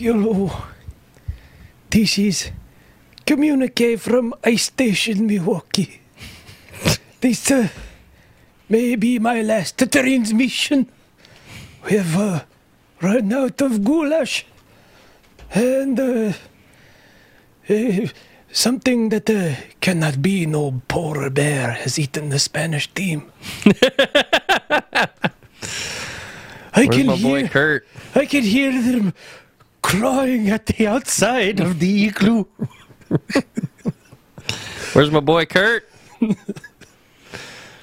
Hello. This is communique from Ice Station Milwaukee. This uh, may be my last transmission. We have uh, run out of goulash. And uh, uh, something that uh, cannot be no polar bear has eaten the Spanish team. I Where's can my boy hear, Kurt? I can hear them crying at the outside of the igloo. Where's my boy Kurt?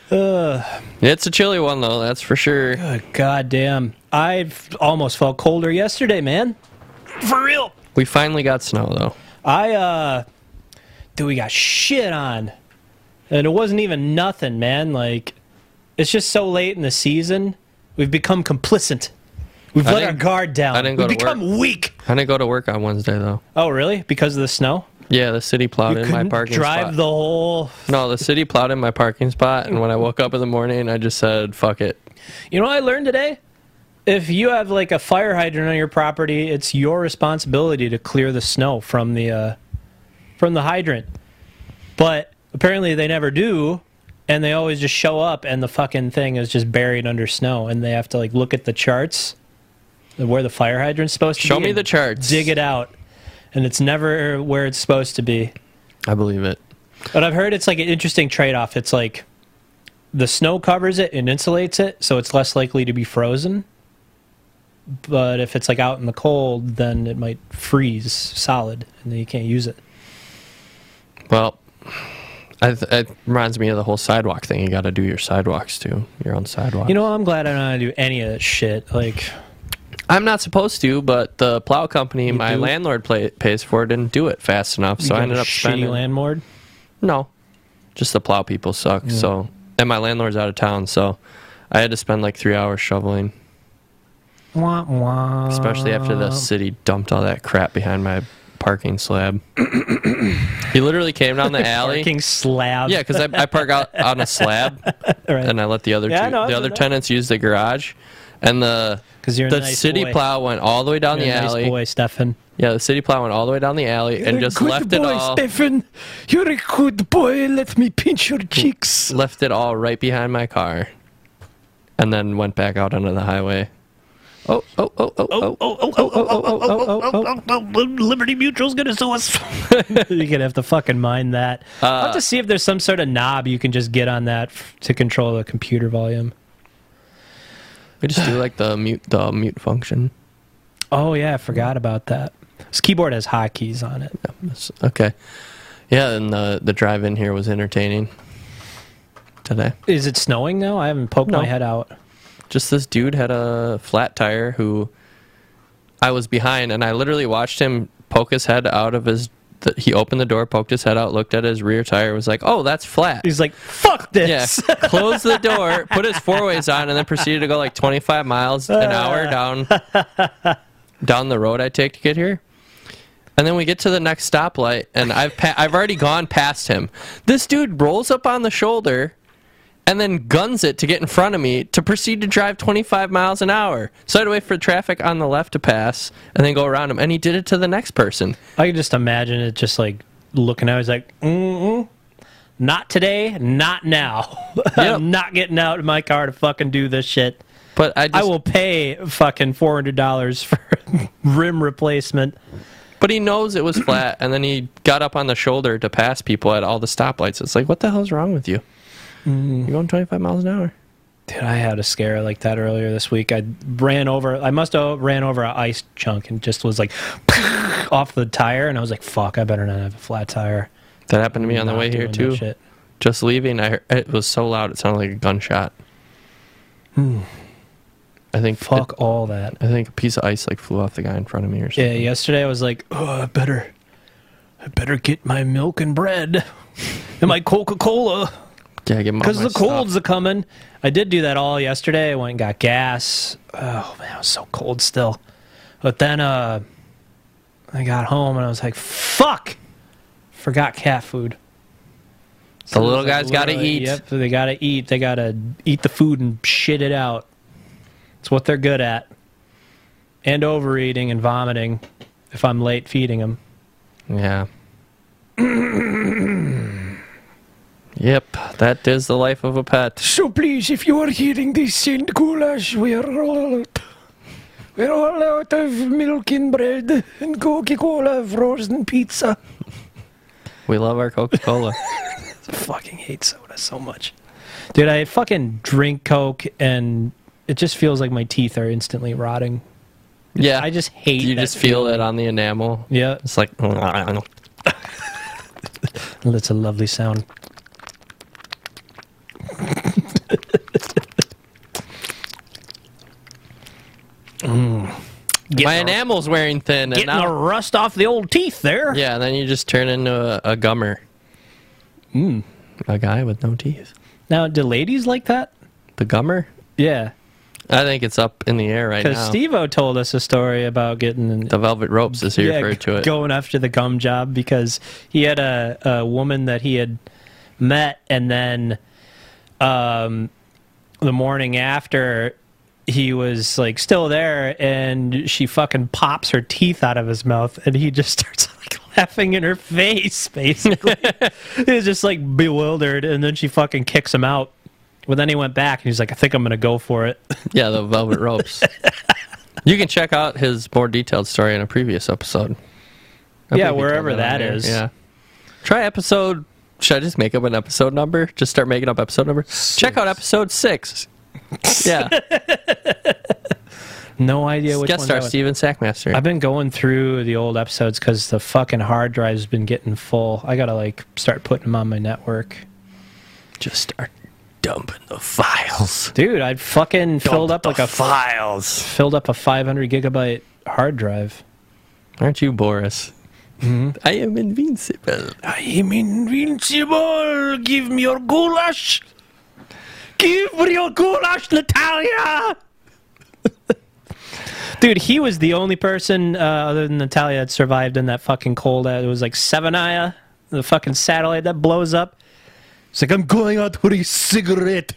Uh, It's a chilly one though, that's for sure. God goddamn. I almost felt colder yesterday, man. For real. We finally got snow though. I, uh, dude, we got shit on. And it wasn't even nothing, man. Like, it's just so late in the season. We've become complicit. We've I let our guard down. I didn't go We've to work. become weak. I didn't go to work on Wednesday though. Oh, really? Because of the snow? Yeah, the city plowed You in my parking drive spot. the whole. No, the city plowed in my parking spot, and when I woke up in the morning, I just said, "Fuck it." You know what I learned today? If you have like a fire hydrant on your property, it's your responsibility to clear the snow from the uh, from the hydrant. But apparently they never do, and they always just show up, and the fucking thing is just buried under snow, and they have to like look at the charts where the fire hydrant's supposed to Show be. Show me the charts. Dig it out, and it's never where it's supposed to be. I believe it. But I've heard it's like an interesting trade off. It's like the snow covers it and insulates it, so it's less likely to be frozen. But if it's like out in the cold, then it might freeze solid and then you can't use it. Well, I th- it reminds me of the whole sidewalk thing. You got to do your sidewalks too. Your own sidewalks. You know, I'm glad I don't have to do any of that shit. Like, I'm not supposed to, but the plow company my do? landlord play- pays for didn't do it fast enough, so I ended up shitty spending. landlord. No, just the plow people suck. So, and my landlord's out of town, so I had to spend like three hours shoveling, Wah, wah. especially after the city dumped all that crap behind my parking slab. he literally came down the alley. Parking slab. Yeah, because I, I park out on a slab, Right. and I let the other Yeah, two, I the other tenants use the garage, and the 'Cause you're the nice city boy. plow went all the way down You're the a nice alley. boy, Stefan. Yeah, the city plow went all the way down the alley and just good left boy, it all Stefan. You're a good boy. Let me pinch your cheeks. left it all right behind my car, and then went back out onto the highway. Oh oh oh oh oh oh, oh, oh, oh, oh, oh, oh, oh, oh, oh, Liberty Mutual's gonna sue us. You're gonna have to fucking mind that. I'll have to see if there's some sort of knob you can just get on that f- to control the computer volume. We just do like the mute the mute function. Oh yeah, I forgot about that. This keyboard has hotkeys on it. That's- Okay, yeah, and the the drive in here was entertaining today. Is it snowing now? I haven't poked No. my head out. just this dude had a flat tire who I was behind, and I literally watched him poke his head out of his. He opened the door, poked his head out, looked at his rear tire, was like, "Oh, that's flat." He's like, "Fuck this!" Yeah, this." closed the door, put his four ways on, and then proceeded to go like 25 miles an hour ah. down down the road I take to get here. And then we get to the next stoplight, and I've pa- I've already gone past him. This dude rolls up on the shoulder, and then guns it to get in front of me to proceed to drive 25 miles an hour. So I had to wait for traffic on the left to pass, and then go around him. And he did it to the next person. I can just imagine it just like looking out. He's like, mm not today, not now. Yep. I'm not getting out of my car to fucking do this shit. But I just, I will pay fucking four hundred dollars for rim replacement. But he knows it was flat, and then he got up on the shoulder to pass people at all the stoplights. It's like, what the hell's wrong with you? You're going 25 miles an hour. Dude, I had a scare like that earlier this week. I ran over. I must have ran over an ice chunk and just was like off the tire, and I was like, "Fuck! I better not have a flat tire." That happened to me on the way here too. shit. Just leaving, I heard, it was so loud it sounded like a gunshot. Hmm. I think Fuck all that. I think a piece of ice like flew off the guy in front of me or something. Yeah, yesterday I was like, oh, I better, I better get my milk and bread and my Coca Cola Yeah, get him because the cold's a coming. I did do that all yesterday. I went and got gas. Oh man, it was so cold still. But then uh, I got home and I was like, fuck, forgot cat food. So The little like, guys gotta eat. Yep, they gotta eat. They gotta eat the food and shit it out. It's what they're good at. And overeating and vomiting. if I'm late feeding them. Yeah. yep, that is the life of a pet. So please, if you are hearing this, send goulash. We are all out. We're all out of milk and bread and Coca-Cola, frozen pizza. We love our Coca Cola. I fucking hate soda so much. Dude, I fucking drink Coke and it just feels like my teeth are instantly rotting. yeah. I just hate it. you just feel feeling. it on the enamel. Yeah, It's like that's a lovely sound. My enamel's wearing thin, and Getting the rust off the old teeth there. yeah, then you just turn into a, a gummer, Mm. a guy with no teeth. Now, do ladies like that? The gummer. Yeah, I think it's up in the air right now. because now. Steve-O told us a story about getting the velvet ropes, as he yeah, referred to it. going after the gum job because he had a, a woman that he had met, and then um, the morning after he was like still there, and she fucking pops her teeth out of his mouth, and he just starts like laughing in her face. Basically, he's just like bewildered, and then she fucking kicks him out. But then he went back and he's like, I think I'm gonna go for it. Yeah, the velvet ropes. you can check out his more detailed story in a previous episode. I Yeah, wherever told it on that there. is. Yeah. Try episode. Should I just make up an episode number? Just start making up episode number. Check out episode six. Yeah, No idea which guest star. Steven Sackmaster. I've been going through the old episodes because the fucking hard drive's been getting full. I gotta like start putting them on my network. just start dumping the files. Dude, I fucking filled up like a files. filled up a 500 gigabyte hard drive. Aren't you Boris? I am invincible. I am invincible. Give me your goulash. Give me your goulash, Natalia. Dude, he was the only person uh, other than Natalia that survived in that fucking cold. Uh, it was like Severnaya, the fucking satellite that blows up. It's like I'm going out for a cigarette.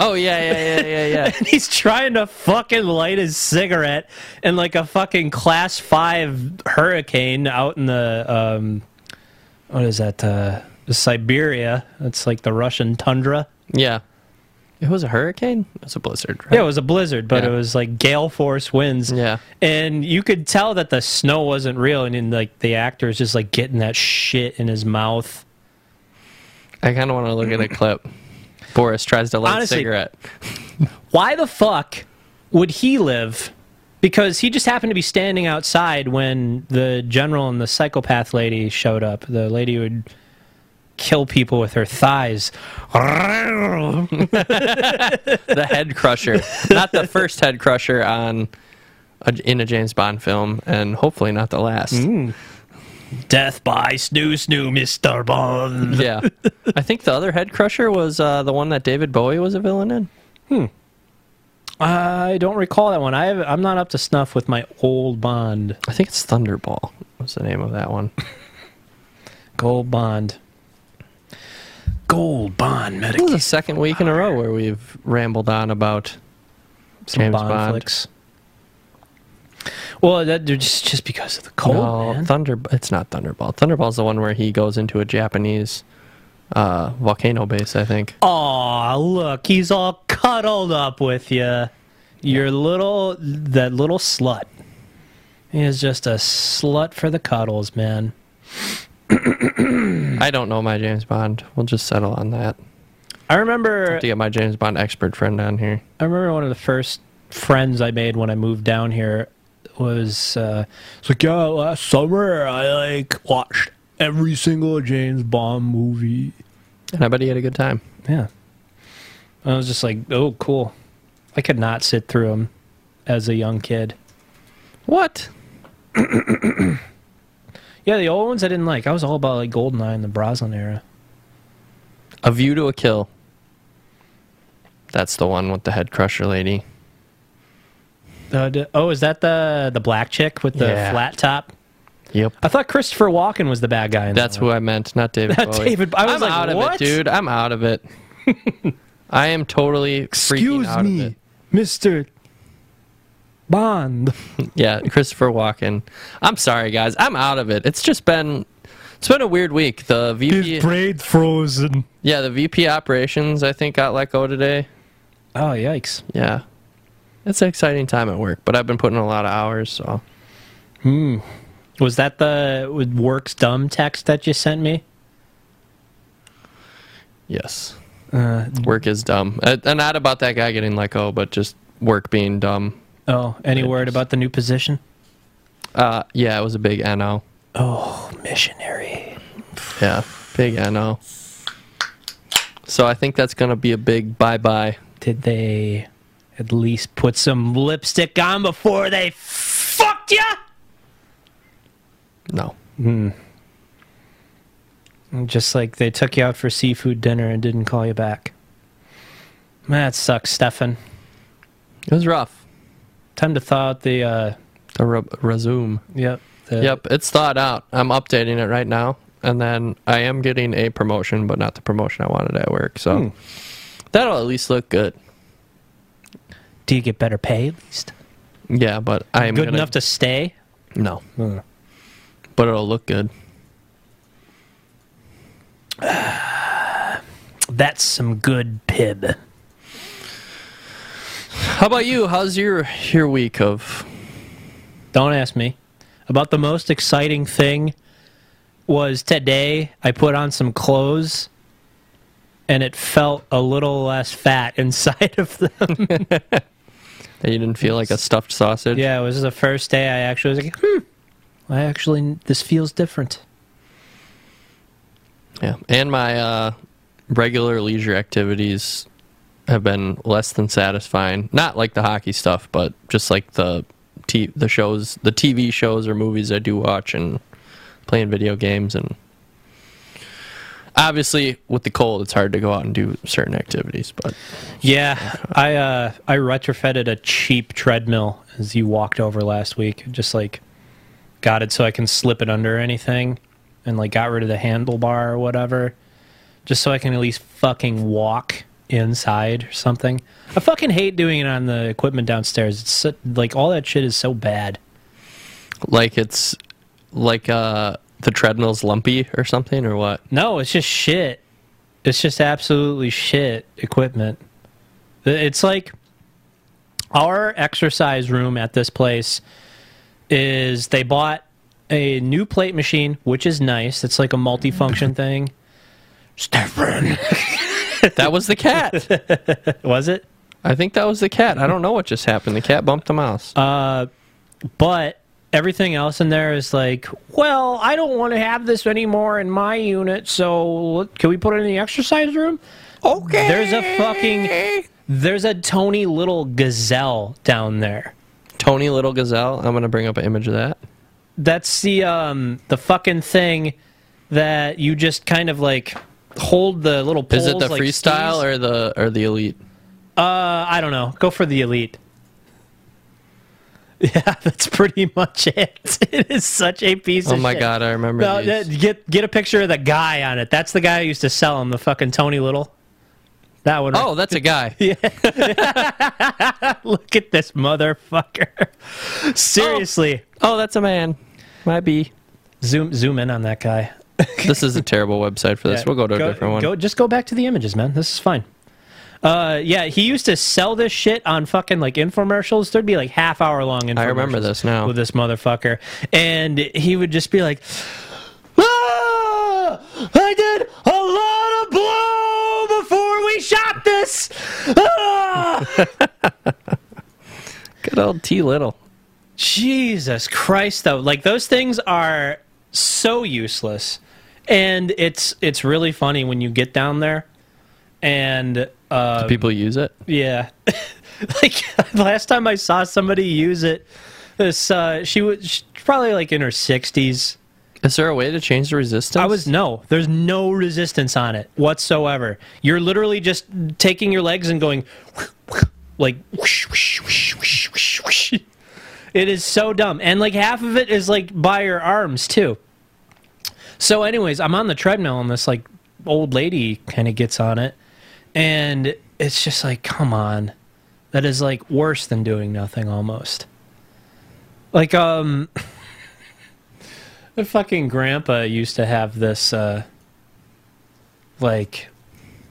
Oh yeah, yeah, yeah, yeah, yeah. And he's trying to fucking light his cigarette in like a fucking class five hurricane out in the um, what is that? Uh, Siberia. It's like the Russian tundra. yeah. It was a hurricane. It was a blizzard. Right? Yeah, it was a blizzard, but Yeah. it was like gale force winds. Yeah. and you could tell that the snow wasn't real, and then like the actor is just like getting that shit in his mouth. I kind of want to look at a clip. Boris tries to light Honestly- a cigarette. Why the fuck would he live? Because he just happened to be standing outside when the general and the psychopath lady showed up. The lady would kill people with her thighs. the head crusher, not the first head crusher on a, in a James Bond film, and hopefully not the last. Mm. Death by snoo snoo, Mr. Bond. Yeah, I think the other head crusher was uh, the one that David Bowie was a villain in. Hmm. I don't recall that one. I have, I'm not up to snuff with my old Bond. I think it's Thunderball. What's the name of that one? Gold Bond. Gold Bond This is the second week in a row where we've rambled on about Some James Bond, Bond. flicks. Well, that, just just because of the cold, no, man. Thunder. It's not Thunderball. Thunderball's the one where he goes into a Japanese uh, volcano base. I think. Aw, look, he's all cuddled up with you. Your little, that little slut. He is just a slut for the cuddles, man. I don't know my James Bond. We'll just settle on that. I remember, I have To get my James Bond expert friend on here. I remember one of the first friends I made when I moved down here was, uh, it's like, yeah, last summer I like watched every single James Bond movie. And I bet he had a good time. Yeah. I was just like, oh, cool. I could not sit through them as a young kid. What? Yeah, the old ones I didn't like. I was all about like Goldeneye and the Brosnan era. A View to a Kill. That's the one with the head crusher lady. Uh, d- oh, is that the the black chick with the Yeah. flat top? Yep. I thought Christopher Walken was the bad guy. In That's that who. I meant, not David Bowie. David- I was I'm like, out of it, dude. I'm out of it. I am totally freaking Excuse out of me, it. Mister. Bond. Yeah, Christopher Walken. I'm sorry, guys. I'm out of it. It's just been it's been a weird week. The VP, braid frozen. yeah, the VP operations I think got let go today. Oh yikes! Yeah, it's an exciting time at work, but I've been putting a lot of hours, so Was that the works dumb text that you sent me? yes, Uh, work is dumb. Uh, And not about that guy getting let go, but just work being dumb. oh, any It word is. about the new position? Uh, yeah, it was a big no. Oh, missionary. Yeah, big no. So I think that's gonna be a big bye bye. Did they at least put some lipstick on before they fucked you? No. Hmm. Just like they took you out for seafood dinner and didn't call you back. That sucks, Stefan. It was rough. Time to thaw out the. Uh, To re- resume. yep. The, Yep, it's thawed out. I'm updating it right now, and then I am getting a promotion, but not the promotion I wanted at work. So Hmm. that'll at least look good. Do you get better pay at least? Yeah, but I am Good gonna, enough to stay? no, but it'll look good. That's some good pib. How about you? How's your your week of? Don't ask me. About the most exciting thing was today I put on some clothes and it felt a little less fat inside of them. that You didn't feel like a stuffed sausage. yeah, it was the first day I actually was like, hmm, I actually, this feels different. Yeah, and my uh, regular leisure activities have been less than satisfying. Not like the hockey stuff, but just like the t- the shows, the TV shows or movies I do watch, and playing video games. And obviously, with the cold, it's hard to go out and do certain activities. But Yeah, I uh, I retrofitted a cheap treadmill as you walked over last week. Just like got it so I can slip it under anything, and like got rid of the handlebar or whatever, just so I can at least fucking walk inside or something. I fucking hate doing it on the equipment downstairs. It's so, like all that shit is so bad. like it's like uh, the treadmill's lumpy or something, or what? No, it's just shit. It's just absolutely shit equipment. It's like our exercise room at this place is they bought a new plate machine, which is nice. It's like a multifunction thing. Stefan, That was the cat. was it? I think that was the cat. I don't know what just happened. The cat bumped the mouse. Uh, but everything else in there is like, well, I don't want to have this anymore in my unit, so can we put it in the exercise room? Okay. There's a fucking there's a Tony little gazelle down there. Tony Little Gazelle. I'm gonna bring up an image of that. That's the um the fucking thing that you just kind of like hold the little poles Is it the like freestyle skis. or the or the elite? Uh, I don't know. Go for the elite. Yeah, that's pretty much it. It is such a piece Oh of Oh my shit. god, I remember No, these. get get a picture of the guy on it. That's the guy who used to sell him, the fucking Tony Little. That would. Oh, that's a guy. yeah. look at this motherfucker. Seriously, oh, oh, that's a man. Might be. zoom zoom in on that guy. This is a terrible website for this. Yeah, We'll go to a different one. Go, just go back to the images, man. This is fine. Uh, yeah, he used to sell this shit on fucking like infomercials. There'd be like half hour long infomercials. I remember this now. with this motherfucker, and he would just be like, "Ah, I did a lot of blow before we shot this." Ah! Good old T Little. Jesus Christ, though, like those things are so useless, and it's it's really funny when you get down there, and uh, People use it. yeah, like last time I saw somebody use it, this uh, she was probably like in her sixties. Is there a way to change the resistance? I was no, there's no resistance on it whatsoever. You're literally just taking your legs and going like whoosh, whoosh, whoosh, whoosh, whoosh, whoosh. It is so dumb. And like half of it is like by your arms too. So anyways, I'm on the treadmill and this like old lady kind of gets on it and it's just like come on. That is like worse than doing nothing almost. Like um my fucking grandpa used to have this uh like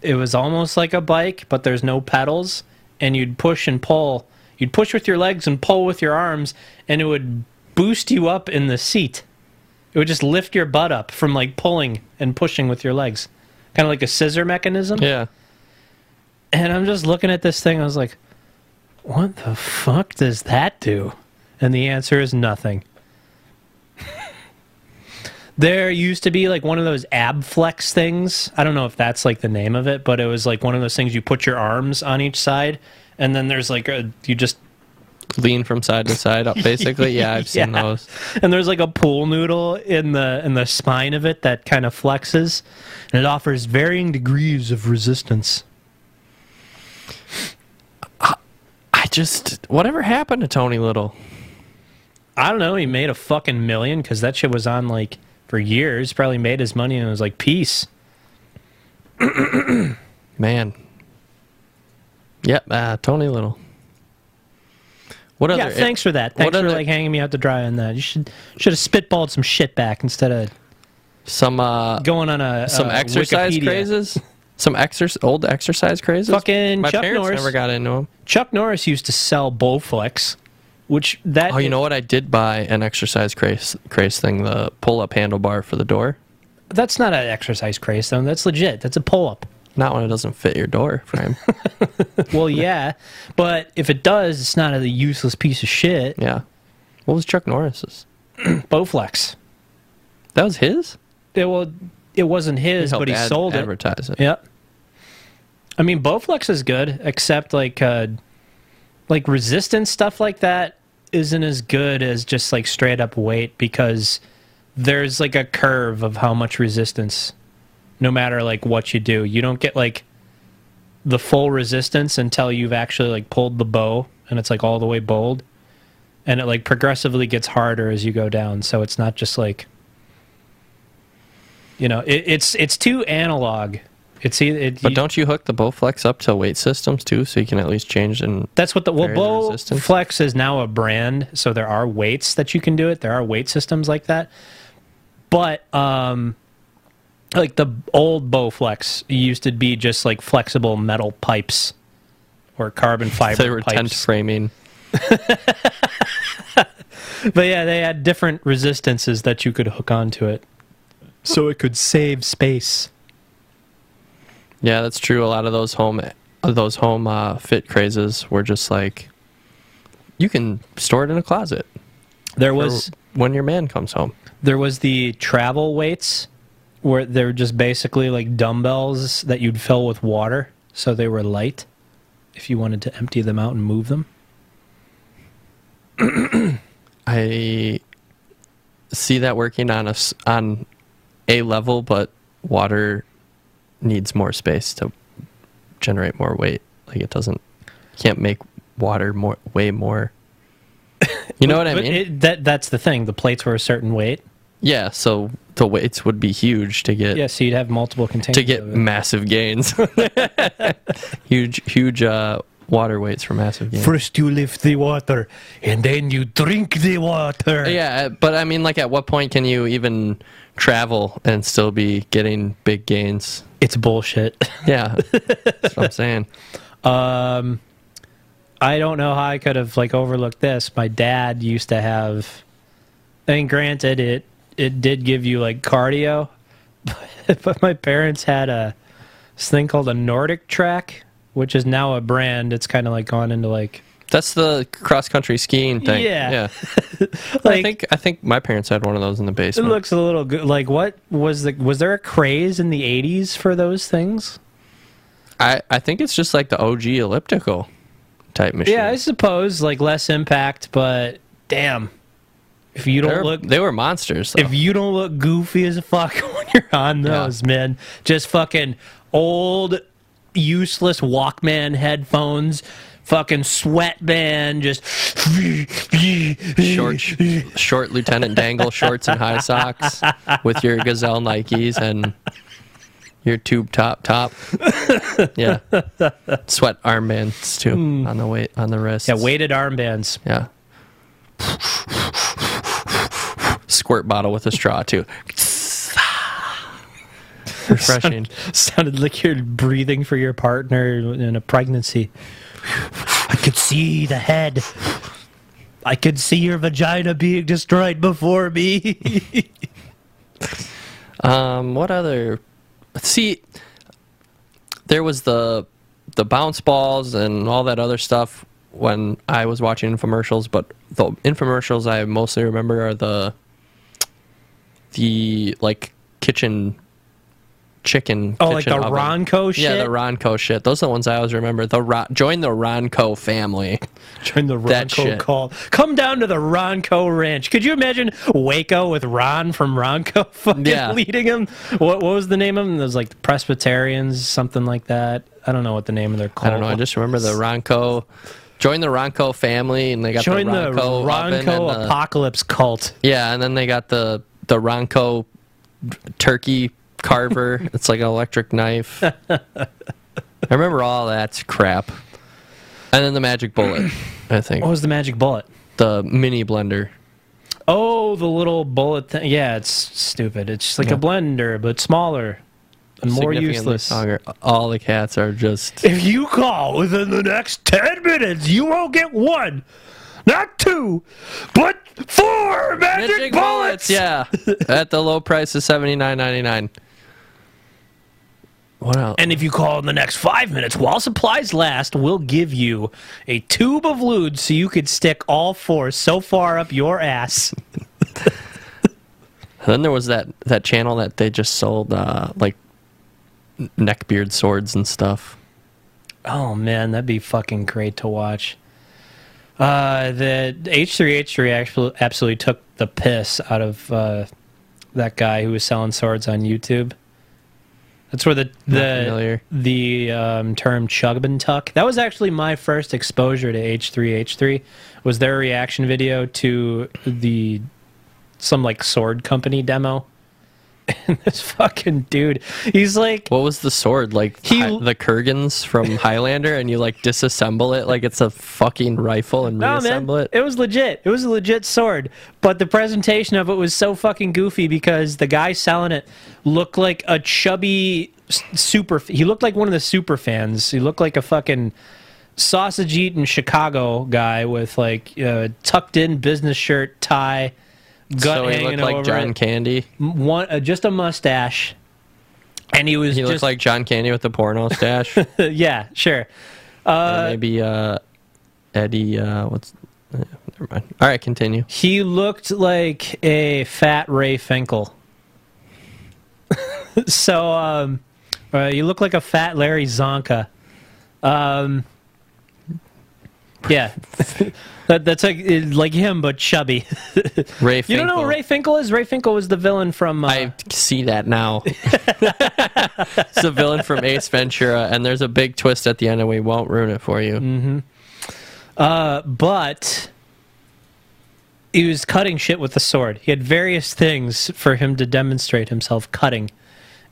it was almost like a bike, but there's no pedals and you'd push and pull. You'd push with your legs and pull with your arms and it would boost you up in the seat. It would just lift your butt up from like pulling and pushing with your legs. Kind of like a scissor mechanism. Yeah. And I'm just looking at this thing. I was like, what the fuck does that do? And the answer is nothing. there used to be like one of those ab flex things. I don't know if that's like the name of it, but it was like one of those things you put your arms on each side. And then there's like a, you just, Lean from side to side up basically. Yeah, I've seen Yeah. those. and there's like a pool noodle in the in the spine of it that kind of flexes, and it offers varying degrees of resistance. I just whatever happened to Tony Little? I don't know. He made a fucking million because that shit was on like for years. Probably made his money and it was like peace. Man. Yep, uh, Tony Little. What other yeah, thanks for that. Thanks for other- like hanging me out to dry on that. You should should have spitballed some shit back instead of some uh going on a some uh, exercise Wikipedia. crazes? Some exercise old exercise crazes? Fucking My Chuck parents Norris. never got into them. Chuck Norris used to sell Bowflex, which that Oh, you know what? I did buy an exercise craze craze thing, the pull up handlebar for the door. that's not an exercise craze though. That's legit. That's a pull up. Not when it doesn't fit your door frame. Well, yeah, but if it does, it's not a useless piece of shit. yeah. What was Chuck Norris's? Bowflex. That was his? It, well, it wasn't his, but he ad- sold it. advertise it. Yep. I mean, Bowflex is good, except like uh, like resistance stuff like that isn't as good as just like straight up weight because there's like a curve of how much resistance, no matter like what you do. You don't get like the full resistance until you've actually like pulled the bow and it's like all the way bowled, and it like progressively gets harder as you go down. So it's not just like you know, it, it's it's too analog. It's it, But you- don't you hook the Bowflex up to weight systems too, so you can at least change and That's what the well, Vary the Bow. Flex is now a brand, so there are weights that you can do it. There are weight systems like that, but um, like the old Bowflex used to be just like flexible metal pipes or carbon fiber they were tent framing. But yeah, they had different resistances that you could hook onto it, so it could save space. Yeah, that's true. A lot of those home those home uh, fit crazes were just like you can store it in a closet There was when your man comes home. There was the travel weights where they're just basically like dumbbells that you'd fill with water so they were light if you wanted to empty them out and move them. I see that working on a on a level, but water needs more space to generate more weight. Like it doesn't can't make water more way more. You know what I mean? it, that that's the thing. The plates were a certain weight. yeah, so the weights would be huge to get Yeah, so you'd have multiple containers. to get massive gains. huge huge uh, water weights for massive gains. First you lift the water, and then you drink the water. Yeah, but I mean, like, at what point can you even travel and still be getting big gains? It's bullshit. Yeah, that's what I'm saying. Um, I don't know how I could have like overlooked this. My dad used to have, I and granted, it it did give you like cardio, but my parents had a this thing called a Nordic Track, which is now a brand. It's kind of like gone into like That's the cross country skiing thing. Yeah. yeah. I think I think my parents had one of those in the basement. it looks a little good. Like what was the was there a craze in the '80s for those things? I I think it's just like the OG elliptical type machine. Yeah, I suppose like less impact, but damn, if you don't They're- look they were monsters. Though. if you don't look goofy as a fuck when you're on Yeah. those, man, just fucking old, useless Walkman headphones, fucking sweatband, just short, short Lieutenant Dangle shorts and high socks with your Gazelle Nikes and your tube top top. Yeah, sweat armbands too hmm. on the weight on the wrist. Yeah, weighted armbands. Yeah, squirt bottle with a straw too. Refreshing. Sounded like you're breathing for your partner in a pregnancy. I could see the head. I could see your vagina being destroyed before me. Um, what other? See, there was the the bounce balls and all that other stuff when I was watching infomercials, but the infomercials I mostly remember are the the like kitchen chicken. oh, like the oven. Ronco shit. Yeah, the Ronco shit. Those are the ones I always remember. The Ron- join the Ronco family. Join the Ronco call. Come down to the Ronco Ranch. Could you imagine Waco with Ron from Ronco fucking Yeah. leading him? What, what was the name of them? It was like Presbyterians, something like that. I don't know what the name of their call. I don't know. I just remember the Ronco. Join the Ronco family, and they got join the the Ronco, and Ronco the- apocalypse cult. Yeah, and then they got the the Ronco turkey carver. it's like an electric knife. I remember all that crap. And then the magic bullet, I think. What was the magic bullet? The mini blender. Oh, the little bullet thing. Yeah, it's stupid. It's just like Yeah. a blender, but smaller and more useless. stronger. All the cats are just If you call within the next 10 minutes, you won't get one, not two, but four magic, bullets. Yeah, at the low price of seventy nine ninety nine. What else? And if you call in the next five minutes while supplies last, we'll give you a tube of lewd so you could stick all four so far up your ass. then there was that that channel that they just sold uh, like neckbeard swords and stuff. Oh man, that'd be fucking great to watch. Uh, the H3H3 actually absolutely took the piss out of uh, that guy who was selling swords on YouTube. That's where the the familiar. the um, term Chugbin Tuck. That was actually my first exposure to H3H3. Was their reaction video to the some like sword company demo. And this fucking dude, he's like What was the sword like? He- Hi- the Kurgans from Highlander, and you like disassemble it like it's a fucking rifle and No, man. reassemble it. It was legit. It was a legit sword. But the presentation of it was so fucking goofy because the guy selling it looked like a chubby super. He looked like one of the super fans. He looked like a fucking sausage eating Chicago guy with like uh, tucked in business shirt, tie, gut so he looked like John it, Candy. one uh, just a mustache. And he was He just looked like John Candy with the porno stash. yeah, sure. Or maybe uh, Eddie. Uh, what's? eh, never mind. All right, continue. He looked like a fat Ray Finkle. so, um, uh, you look like a fat Larry Csonka. Um, yeah, that, that's like like him, but chubby. Ray. You Finkle. don't know who Ray Finkle is? Ray Finkle was the villain from. Uh, I see that now. it's the villain from Ace Ventura, and there's a big twist at the end, and we won't ruin it for you. Mm. Uh, but he was cutting shit with the sword. He had various things for him to demonstrate himself cutting.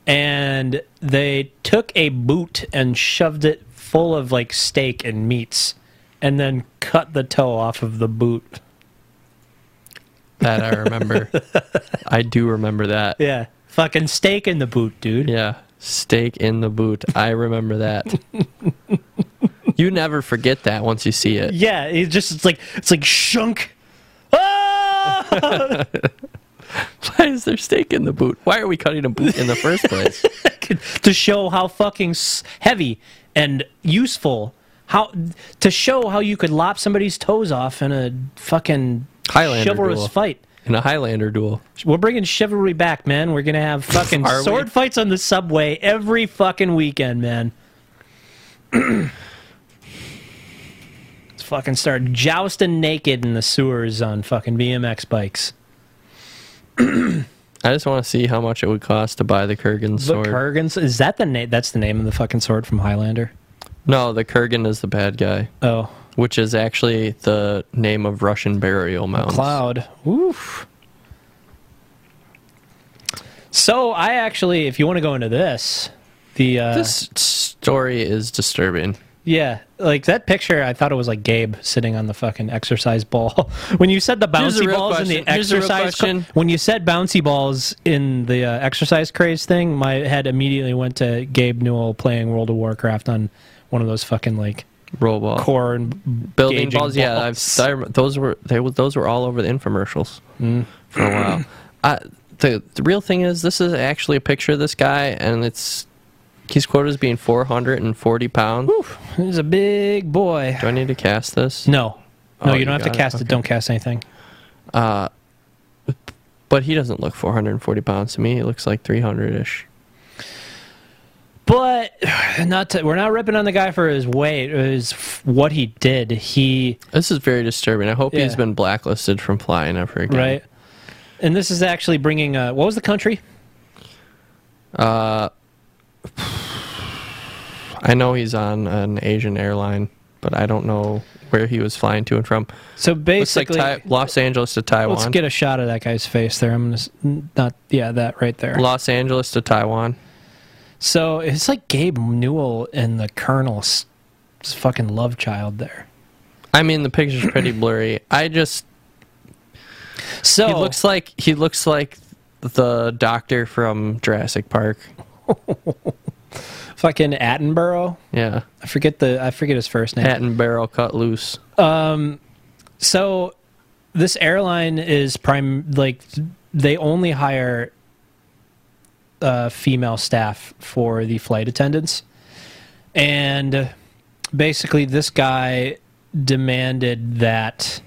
And they took a boot and shoved it full of like steak and meats and then cut the toe off of the boot. That I remember. I do remember that. Yeah. Fucking steak in the boot, dude. Yeah, steak in the boot. I remember that. you never forget that once you see it. Yeah, it's just it's like it's like shunk. Ah! Why is there steak in the boot? Why are we cutting a boot in the first place? to show how fucking heavy and useful how to show how you could lop somebody's toes off in a fucking Highlander chivalrous duel. fight. In a Highlander duel. We're bringing chivalry back, man. We're gonna have fucking Are we? sword fights on the subway every fucking weekend, man. Let's fucking start jousting naked in the sewers on fucking BMX bikes. I just want to see how much it would cost to buy the Kurgan sword. The sword. Kurgans is that the name? That's the name of the fucking sword from Highlander. No, the Kurgan is the bad guy, Oh, which is actually the name of Russian burial mounds. Cloud. Oof. So I actually, if you want to go into this, the uh, This story is disturbing. Yeah, like that picture, I thought it was like Gabe sitting on the fucking exercise ball. when you said the bouncy balls in the. Here's exercise, question. when you said bouncy balls in the uh, exercise craze thing, my head immediately went to Gabe Newell playing World of Warcraft on one of those fucking like Roll ball. core and Building gauging balls, yeah, I've. I, those were they those were all over the infomercials Mm. for a while. I, the the real thing is, this is actually a picture of this guy, and it's he's quoted as being 440 pounds. He's a big boy. Do I need to cast this? No, no, Oh, you you don't have to got it? cast it. Okay. Don't cast anything. Uh, but he doesn't look 440 pounds to me. He looks like 300 ish. But not to, we're not ripping on the guy for his weight. It was what he did. He This is very disturbing. I hope he's been blacklisted from flying ever again. right, and this is actually bringing. Uh, what was the country? Uh, I know he's on an Asian airline, but I don't know where he was flying to and from. So Looks like basically, Los Angeles to Taiwan. let's get a shot of that guy's face there. I'm gonna not yeah that right there. Los Angeles to Taiwan. So it's like Gabe Newell and the Colonel's fucking love child there. I mean, the picture's pretty blurry. I just So he looks like he looks like the doctor from Jurassic Park. fucking Attenborough. Yeah, I forget the I forget his first name. barrel cut loose. Um, So this airline is prime like they only hire uh, female staff for the flight attendants, and basically this guy demanded that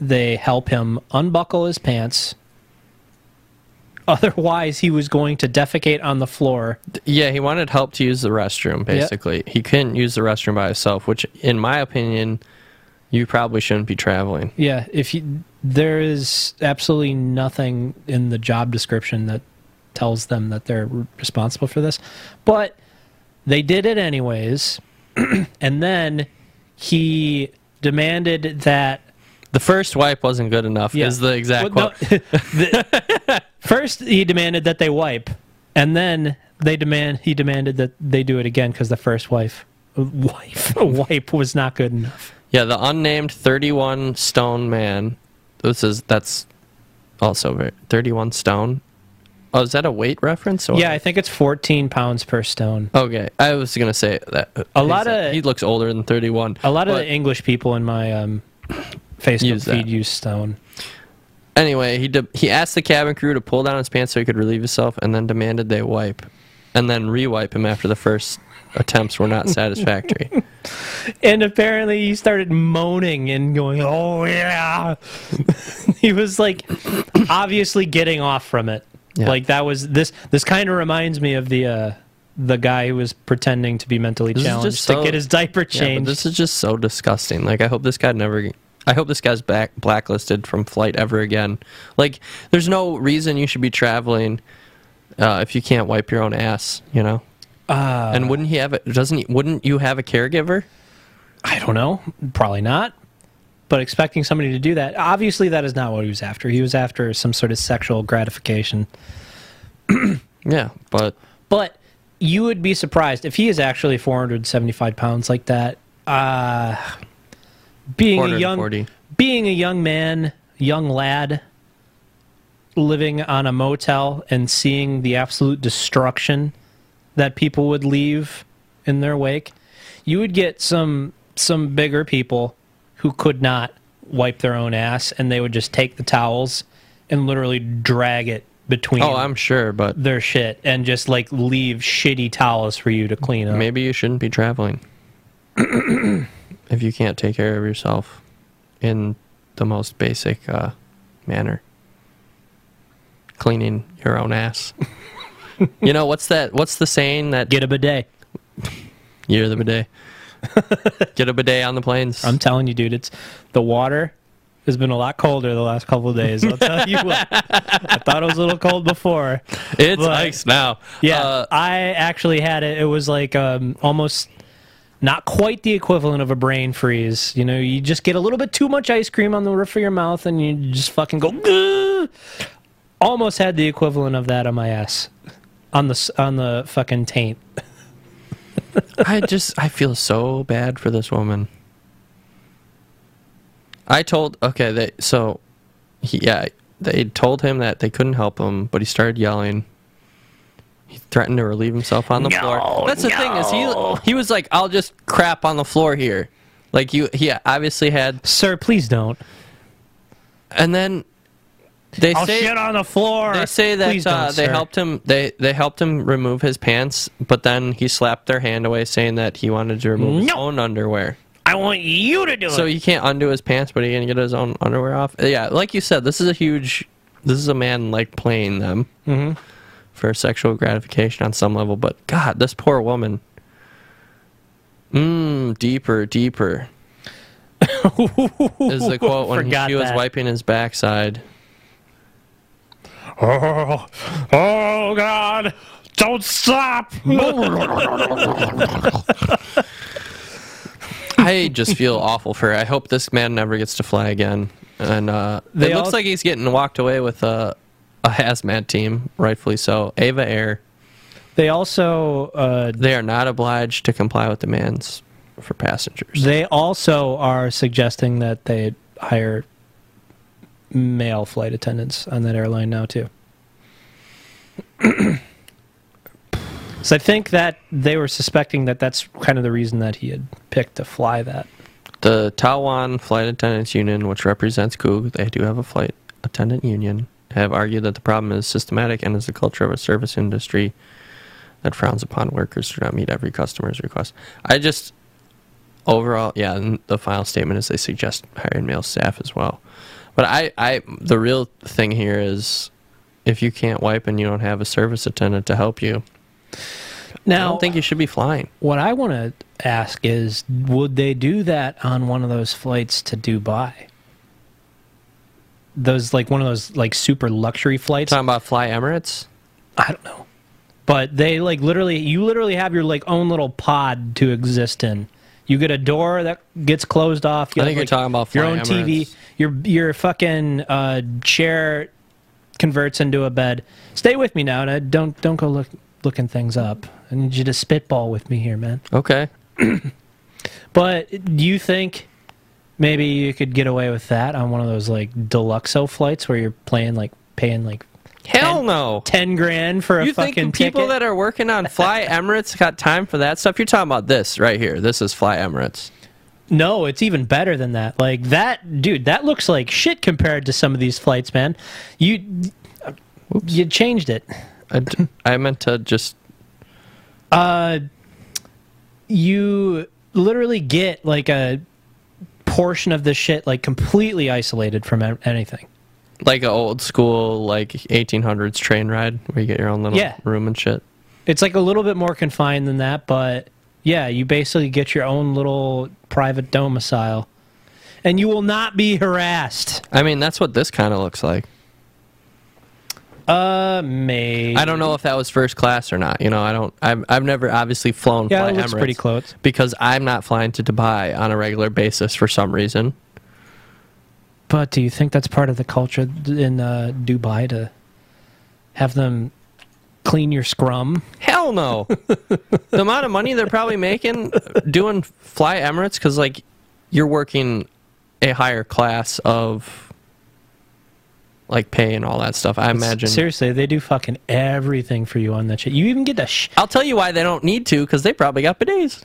they help him unbuckle his pants. Otherwise, he was going to defecate on the floor. Yeah, he wanted help to use the restroom. Basically, he couldn't use the restroom by himself. Which, in my opinion, you probably shouldn't be traveling. Yeah, if you there is absolutely nothing in the job description that tells them that they're responsible for this, but they did it anyways. and then he demanded that The first wipe wasn't good enough. yeah, Is the exact Well, quote. no, the- first he demanded that they wipe, and then they demand he demanded that they do it again because the first wife wife wipe was not good enough. Yeah, the unnamed 31 stone man. This is that's also very, 31 stone. Oh, is that a weight reference? Or? Yeah, I think it's 14 pounds per stone. Okay, I was gonna say that A lot of- he looks older than 31. A lot of the English people in my um, Facebook Use that. feed use stone. anyway, he de- he asked the cabin crew to pull down his pants so he could relieve himself, and then demanded they wipe, and then re-wipe him after the first attempts were not satisfactory. And apparently he started moaning and going, "Oh yeah." he was like obviously getting off from it. Yeah. Like that was this this kind of reminds me of the uh the guy who was pretending to be mentally This challenged just to so- get his diaper Yeah, changed. this is just so disgusting. Like, I hope this guy never. I hope this guy's back blacklisted from flight ever again. Like, there's no reason you should be traveling uh, if you can't wipe your own ass. You know. uh, and wouldn't he have it? Doesn't he? Wouldn't you have a caregiver? I don't know. Probably not. But expecting somebody to do that, obviously that is not what he was after. He was after some sort of sexual gratification. Yeah, but But you would be surprised if he is actually 475 pounds like that. Uh, being a young 440. being a young man, young lad, living on a motel and seeing the absolute destruction that people would leave in their wake, you would get some some bigger people who could not wipe their own ass, and they would just take the towels and literally drag it between Oh, I'm sure, but their shit and just like leave shitty towels for you to clean up. maybe you shouldn't be traveling if you can't take care of yourself in the most basic uh, manner. Cleaning your own ass. you know what's that? What's the saying that Get a bidet. you're the bidet? Get a bidet on the planes. I'm telling you, dude, it's the water has been a lot colder the last couple of days. I'll tell you what. I thought it was a little cold before. it's ice now. Yeah, Uh, I actually had it. It was like um, almost not quite the equivalent of a brain freeze. You know, you just get a little bit too much ice cream on the roof of your mouth, and you just fucking go. "Ugh." Almost had the equivalent of that on my ass, on the on the fucking taint. I just I feel so bad for this woman. I told okay, they so he yeah, they told him that they couldn't help him, but he started yelling. He threatened to relieve himself on the floor. That's the thing is he he was like, "I'll just crap on the floor here." Like you he obviously had Sir, please don't. and then they I'll say shit on the floor. they say that uh, they sir. helped him. They they helped him remove his pants, but then he slapped their hand away, saying that he wanted to remove his No. own underwear. I want you to do So it. So he can't undo his pants, but he can get his own underwear off. Yeah, like you said, this is a huge. This is a man like playing them Mhm. for sexual gratification on some level. But God, this poor woman. Mmm, deeper, deeper is the quote when he, Forgot she was that. wiping his backside. Oh, oh God! Don't stop! I just feel awful for her. I hope this man never gets to fly again. And uh, They it looks all- like he's getting walked away with a, a hazmat team, rightfully so. EVA Air. they also uh, They are not obliged to comply with demands for passengers. they also are suggesting that they hire male flight attendants on that airline now too. so I think that they were suspecting that that's kind of the reason that he had picked to fly that. The Taiwan Flight Attendants Union, which represents Coog, they do have a flight attendant union, have argued that the problem is systematic and is the culture of a service industry that frowns upon workers do not meet every customer's request. I just overall, yeah, the final statement is they suggest hiring male staff as well. But I, I, the real thing here is if you can't wipe and you don't have a service attendant to help you, now I don't think you should be flying. what I want to ask is, would they do that on one of those flights to Dubai? Those like one of those like super luxury flights. Talking about Fly Emirates. I don't know. But they like literally you literally have your like own little pod to exist in. You get a door that gets closed off. You I have, think you're like, talking about your own TV. Your your fucking uh, chair converts into a bed. Stay with me now, and I don't don't go look looking things up. I need you to spitball with me here, man. Okay. But do you think maybe you could get away with that on one of those like deluxo flights where you're playing like paying like Hell Ten- no. ten grand for a You fucking think people ticket? that are working on Fly Emirates got time for that stuff? You're talking about this right here. This is Fly Emirates. No, it's even better than that. Like that, dude. That looks like shit compared to some of these flights, man. You, you changed it. I, d- I meant to just. Uh, you literally get like a portion of the shit like completely isolated from anything. Like an old school, like 1800s train ride where you get your own little Yeah. room and shit. It's like a little bit more confined than that, but yeah, you basically get your own little private domicile, and you will not be harassed. I mean, that's what this kind of looks like. Uh, maybe. I don't know if that was first class or not. You know, I don't. I've, I've never obviously flown Yeah, Fly it looks Emirates pretty close. because I'm not flying to Dubai on a regular basis for some reason. But do you think that's part of the culture in uh, Dubai to have them clean your scrum? Hell no. the amount of money they're probably making doing Fly Emirates because like you're working a higher class of like pay and all that stuff. I imagine. Seriously, they do fucking everything for you on that shit. You even get to sh- I'll tell you why they don't need to because they probably got bidets.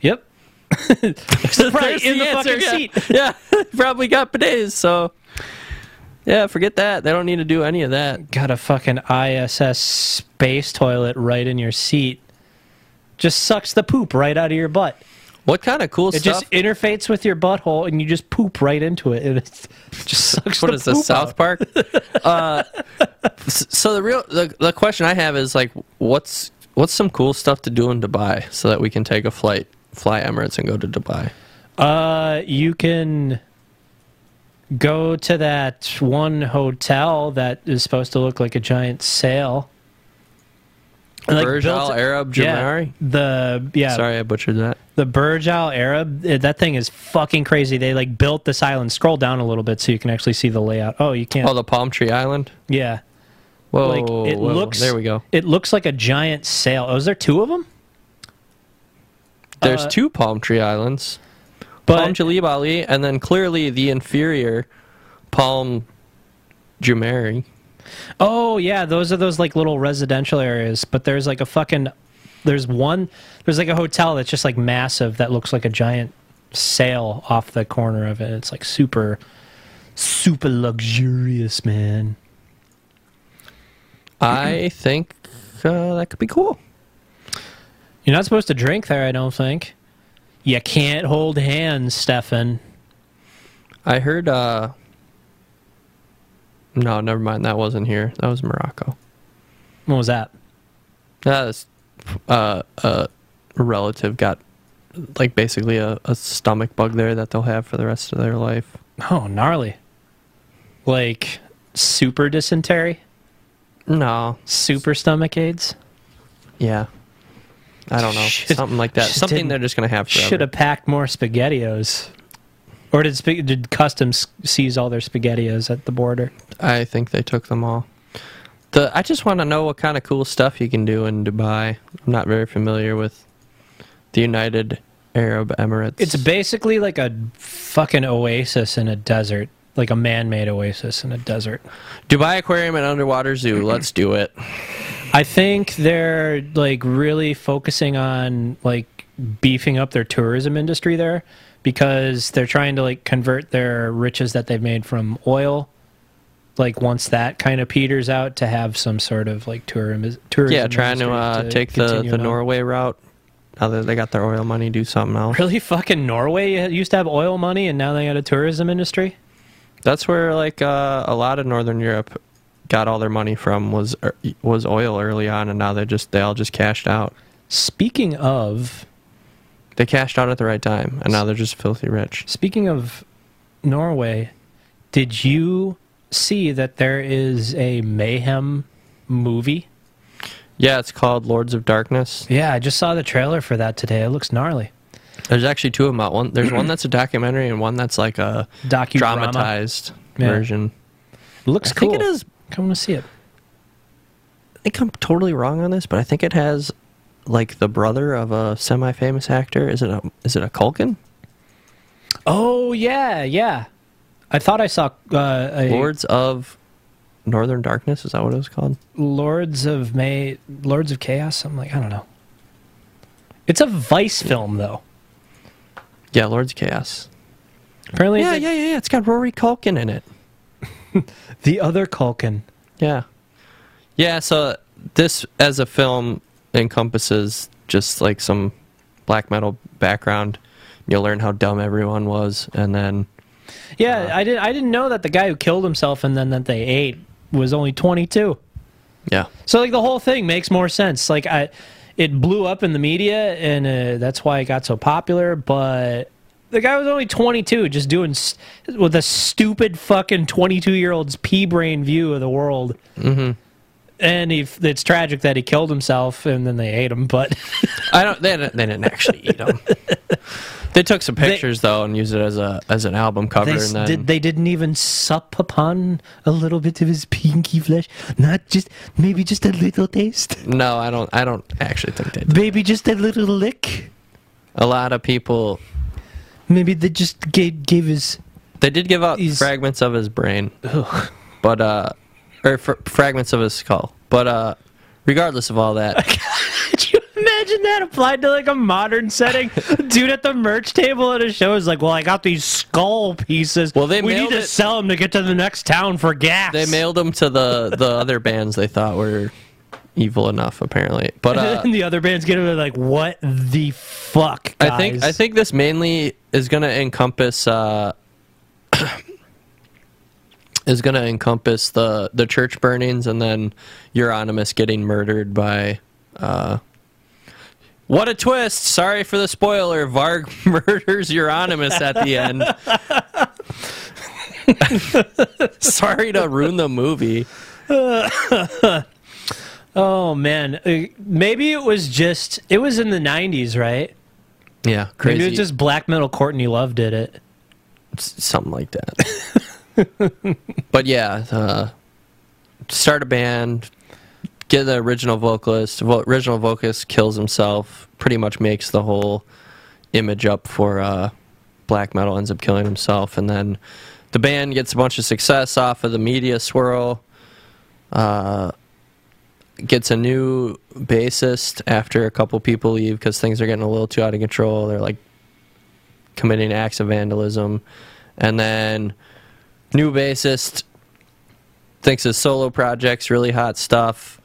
Yep. Right in the fucking yeah. seat. Yeah, probably got bidets. So yeah, forget that. They don't need to do any of that. Got a fucking ISS space toilet right in your seat. Just sucks the poop right out of your butt. What kind of cool It stuff? It just interfaces with your butthole, and you just poop right into it. And it just sucks. what the is this South. Park? uh, so the real the, the question I have is like, what's what's some cool stuff to do in Dubai so that we can take a flight, fly Emirates, and go to Dubai? Uh, you can go to that one hotel that is supposed to look like a giant sail. Like, Burj built- Al Arab Yeah, Jamari. the yeah, Sorry, I butchered that. the Burj Al Arab. eh, That thing is fucking crazy. They like built this island. Scroll down a little bit so you can actually see the layout. Oh, you can't. Oh, the Palm Tree Island. yeah, Whoa, like it whoa, looks. There we go. It looks like a giant sail. Oh, is there two of them? There's Uh, two Palm Tree Islands. Palm but Jebel Ali, and then clearly the inferior Palm Jumeirah. oh yeah, those are those like little residential areas. But there's like a fucking there's one there's like a hotel that's just like massive that looks like a giant sail off the corner of it. It's like super super luxurious, man. I think uh, that could be cool. You're not supposed to drink there, I don't think. You can't hold hands, Stefan. I heard. uh No, never mind. That wasn't here. That was Morocco. What was that? That is, uh, a relative got like basically a, a stomach bug there that they'll have for the rest of their life. Oh, gnarly. Like super dysentery? No, Super stomach aids? yeah, I don't know, Should- something like that. Something they're just gonna have forever. Should have packed more spaghettios. Or did did customs seize all their spaghettios at the border? I think they took them all. The I just want to know what kind of cool stuff you can do in Dubai. I'm not very familiar with the United Arab Emirates. It's basically like a fucking oasis in a desert, like a man-made oasis in a desert. Dubai Aquarium and Underwater Zoo. Let's do it. I think they're like really focusing on like beefing up their tourism industry there because they're trying to like convert their riches that they've made from oil like once that kind of peters out to have some sort of like tourism tourism Yeah, trying to, uh, take the, the on. Norway route. Now that they got their oil money, do something else. Really fucking Norway used to have oil money and now they got a tourism industry? That's where like uh, a lot of Northern Europe got all their money from was er, was oil early on, and now they just they all just cashed out. Speaking of They cashed out at the right time, and now they're just filthy rich. Speaking of Norway, did you see that there is a mayhem movie? Yeah, it's called Lords of Darkness. Yeah, I just saw the trailer for that today. It looks gnarly. There's actually two of them out. One there's one that's a documentary, and one that's like a Docudrama. dramatized Yeah. version. Looks I cool. think it is. Come to see it. I think I'm totally wrong on this, but I think it has like the brother of a semi-famous actor. Is it a is it a Culkin? Oh yeah, yeah. I thought I saw uh, a Lords of Northern Darkness. Is that what it was called? Lords of May, Lords of Chaos. Something like I don't know. It's a Vice film though. Yeah, Lords of Chaos. Apparently, Yeah, yeah, yeah, yeah. It's got Rory Culkin in it. the other Culkin. Yeah. Yeah, so this as a film encompasses just like some black metal background. You'll learn how dumb everyone was and then Yeah, I did. I didn't know that the guy who killed himself and then that they ate was only twenty two. yeah. So like the whole thing makes more sense. Like I, it blew up in the media, and uh, that's why it got so popular. But the guy was only 22, just doing s- with a stupid fucking 22 year old's pea brain view of the world. Mm-hmm. And he, it's tragic that he killed himself, and then they ate him. But I don't they didn't, they didn't actually eat him. they took some pictures though and used it as a as an album cover they, and then did, they didn't even sup upon a little bit of his pinky flesh. Not just maybe just a little taste. No, I don't I don't actually think they did. Maybe just a little lick. A lot of people Maybe they just gave gave his they did give out He's- fragments of his brain. But uh or fr- fragments of his skull. But uh regardless of all that, Could you imagine that applied to like a modern setting? Dude at the merch table at a show is like, "Well, I got these skull pieces. Well, they we need to it- sell them to get to the next town for gas." they mailed them to the the other bands they thought were evil enough apparently. But uh and the other bands get them they're like, "What the fuck?" I think? I think this mainly is going to encompass uh, is going to encompass the the church burnings and then Euronymous getting murdered by. Uh, what a twist! Sorry for the spoiler. Varg murders Euronymous at the end. Sorry to ruin the movie. Oh man, Uh, maybe it was just it was in the '90s, right? Yeah, Maybe crazy. it was just black metal. Courtney Love did it. S- something like that. but yeah, uh, start a band, get the original vocalist. Vo- original vocalist kills himself. Pretty much makes the whole image up for uh, black metal, ends up killing himself, and then the band gets a bunch of success off of the media swirl. Uh, gets a new bassist after a couple people leave because things are getting a little too out of control. They're like committing acts of vandalism, and then new bassist thinks his solo project's really hot stuff.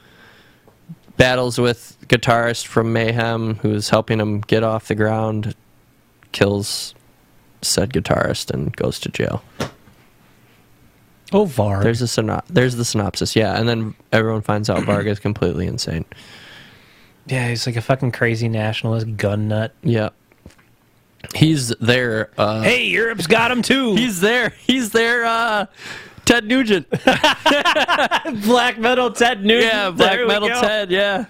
Battles with guitarist from Mayhem who's helping him get off the ground, kills said guitarist and goes to jail. Oh, Varg. There's a syno- there's the synopsis, yeah, and then everyone finds out Varg is completely insane. yeah, he's like a fucking crazy nationalist gun nut. Yeah, he's there. Uh, Hey, Europe's got him too. he's there. He's there. Uh, Ted Nugent. black metal Ted Nugent. Yeah, Black There we Metal go. Ted. Yeah.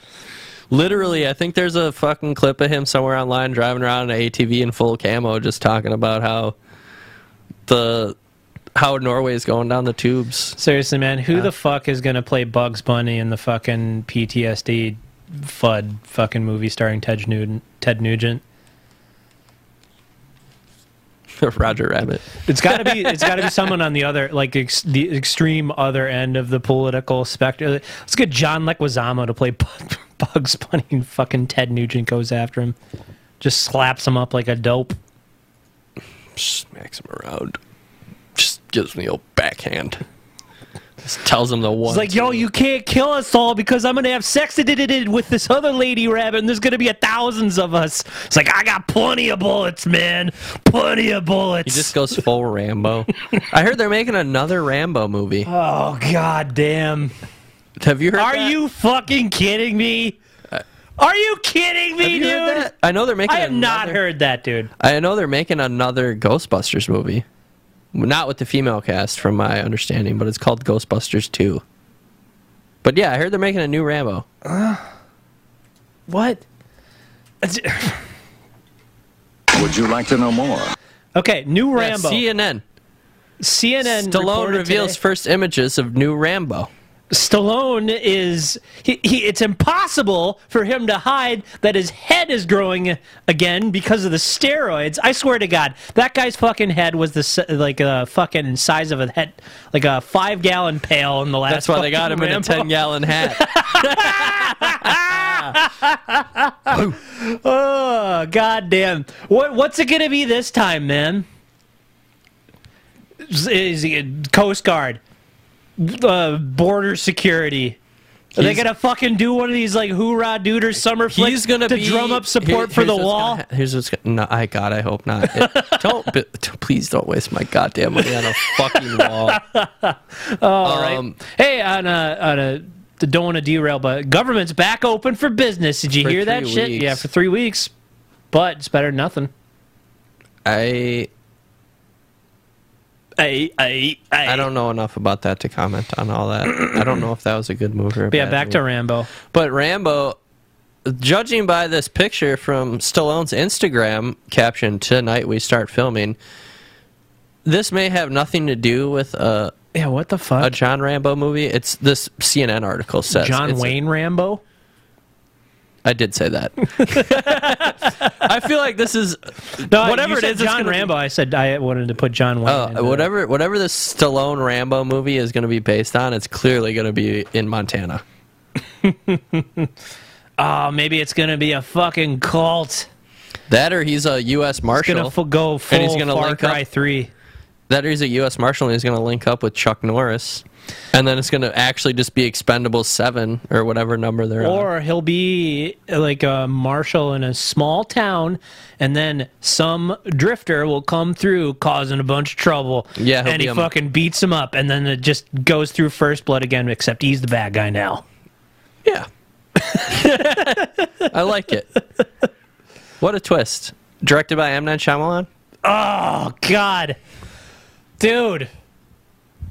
Literally, I think there's a fucking clip of him somewhere online driving around an ATV in full camo, just talking about how the how Norway is going down the tubes. Seriously, man, who the fuck is gonna play Bugs Bunny in the fucking PTSD FUD fucking movie starring Ted Nugent? Ted Nugent. Roger Rabbit. It's got to be. It's got to be someone on the other, like ex, the extreme other end of the political spectrum. Let's get John Leguizamo to play Bugs Bunny, and fucking Ted Nugent goes after him, just slaps him up like a dope. Smacks him around. Gives me a backhand. Just tells him the one. It's like, yo, you can't kill us all because I'm gonna have sex with this other lady rabbit, and there's gonna be a thousands of us. It's like I got plenty of bullets, man, plenty of bullets. He just goes full Rambo. I heard they're making another Rambo movie. oh god damn! Have you heard? Are that? you fucking kidding me? Uh, Are you kidding me, you dude? I know they're making. I have not heard that, dude. I know they're making another Ghostbusters movie. Not with the female cast, from my understanding, but it's called Ghostbusters 2. But yeah, I heard they're making a new Rambo. Uh, what? Would you like to know more? Okay, new Yeah, Rambo. CNN. CNN Stallone reveals today- first images of new Rambo. Stallone is he, he it's impossible for him to hide that his head is growing again because of the steroids. I swear to God, that guy's fucking head was the like a fucking size of a head, like a five gallon pail in the last. That's why they got him fucking in a 10 gallon hat. Oh goddamn! What what's it gonna be this time, man? Is, is Coast Guard, uh, border security? Are they gonna fucking do one of these like hoorah duder summer flicks He's gonna to be, drum up support here- for the wall? gonna here's what's gonna, no, I God, I hope not. It- don't, please don't waste my goddamn money on a fucking wall. All right. Um, Hey, on a on a don't want to derail, but government's back open for business. Did you hear that three shit? Yeah, for three weeks. But it's better than nothing. I I I I, I don't know enough about that to comment on all that. I don't know if that was a good move or a Yeah, bad back move. to Rambo. But Rambo, judging by this picture from Stallone's Instagram caption, tonight we start filming, this may have nothing to do with a, Yeah, what the fuck? a John Rambo movie. It's this CNN article says. John It's a- Wayne Rambo. I did say that. I feel like this is No, whatever said it's John gonna be- Rambo. I said I wanted to put John Wayne. Uh, whatever, whatever this Stallone Rambo movie is going to be based on, it's clearly going to be in Montana. it. Oh, maybe it's gonna be a fucking cult. That or he's a U.S. Marshal. gonna f- go full he's gonna Far link Cry up- Three. that or he's a U.S. Marshal and he's going to link up with Chuck Norris, and then it's going to actually just be Expendable Seven or whatever number they're on. Or he'll be like a marshal in a small town, and then some drifter will come through causing a bunch of trouble. Yeah, he'll and he a- fucking beats him up, and then it just goes through First Blood again. Except he's the bad guy now. Yeah, I like it. What a twist! Directed by M Night Shyamalan. Oh God, dude.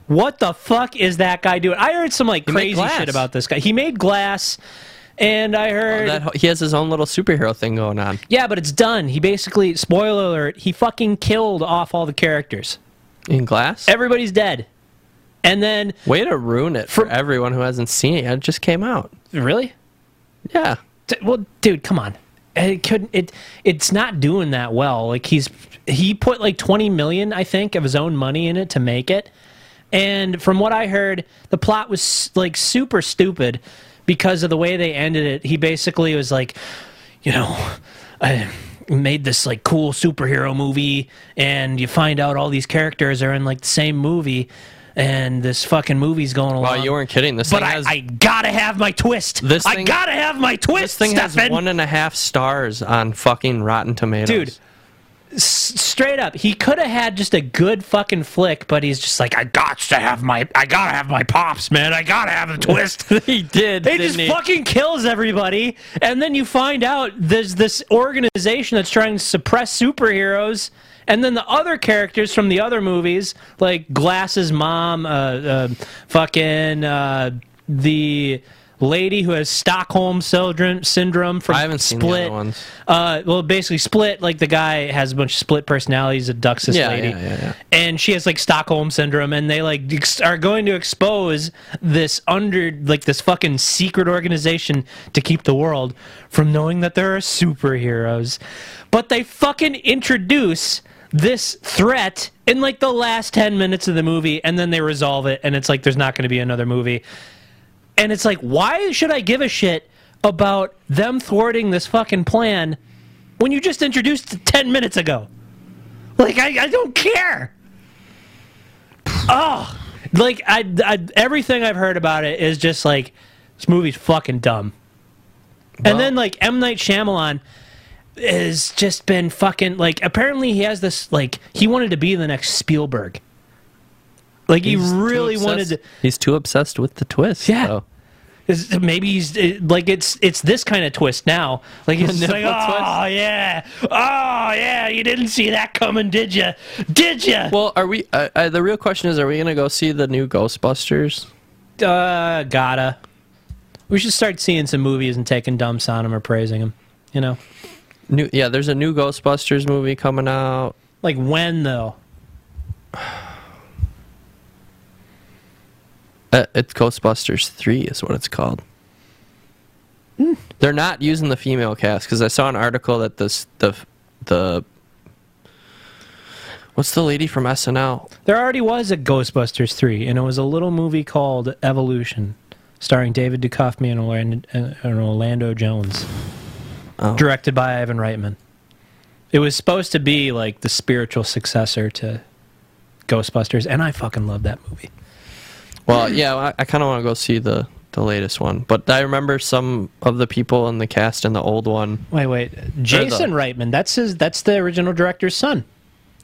What the fuck is that guy doing? I heard some like He crazy shit about this guy. He made glass, and I oh, heard That he has his own little superhero thing going on. Yeah, but it's done. He basically, spoiler alert, he fucking killed off all the characters. In Glass. Everybody's dead. And then, Way to ruin it for From- everyone who hasn't seen it. yet. It just came out. really? Yeah. D- Well, dude, come on. it couldn't it it's not doing that well like he's he put like 20 million i think of his own money in it to make it and from what i heard the plot was like super stupid because of the way they ended it he basically was like you know i made this like cool superhero movie and you find out all these characters are in like the same movie and this fucking movie's going along Well, you weren't kidding. This but thing I, has I gotta have my twist. This I thing- gotta have my twist. this thing has one and a half stars on fucking Rotten Tomatoes. Dude, straight up, he could have had just a good fucking flick, but he's just like, I got to have my, I gotta have my pops, man. I gotta have a twist. he did. Didn't just he? fucking kills everybody, and then you find out there's this organization that's trying to suppress superheroes, and then the other characters from the other movies, like Glass's mom, uh, uh, fucking uh, the lady who has Stockholm syndrome, syndrome from I haven't seen the Split. other ones. Uh, well, basically, Split, like the guy has a bunch of split personalities, abducts this Yeah, lady, yeah, yeah, and she has like Stockholm syndrome, and they like are going to expose this under like this fucking secret organization to keep the world from knowing that there are superheroes, but they fucking introduce this threat in like the last 10 minutes of the movie and then they resolve it and it's like there's not going to be another movie and it's like, why should I give a shit about them thwarting this fucking plan when you just introduced it 10 minutes ago? Like, I, I don't care. Oh, like, I, I, everything I've heard about it is just like, this movie's fucking dumb. Well- and then, like, M. Night Shyamalan has just been fucking, like, apparently he has this, like, he wanted to be the next Spielberg. Like, he He's too really wanted to. He's too obsessed with the twist. Yeah. so. Maybe he's it, like it's it's this kind of twist now. Like like, oh twist? yeah, oh yeah, you didn't see that coming, did you? Did you? Well, are we? Uh, uh, the real question is, are we gonna go see the new Ghostbusters? Uh, gotta. We should start seeing some movies and taking dumps on them or praising them. You know, New, yeah. There's a new Ghostbusters movie coming out. like when though? Uh, it's Ghostbusters Three, is what it's called. Hmm. They're not using the female cast because I saw an article that this the the what's the lady from SNL? There already was a Ghostbusters three, and it was a little movie called Evolution, starring David Duchovny and Orlando, and Orlando Jones. Oh. directed by Ivan Reitman. It was supposed to be like the spiritual successor to Ghostbusters, and I fucking love that movie. Well, yeah, I, I kind of want to go see the the latest one, but I remember some of the people in the cast in the old one. Wait, wait, Jason Reitman. That's his. That's the original director's son.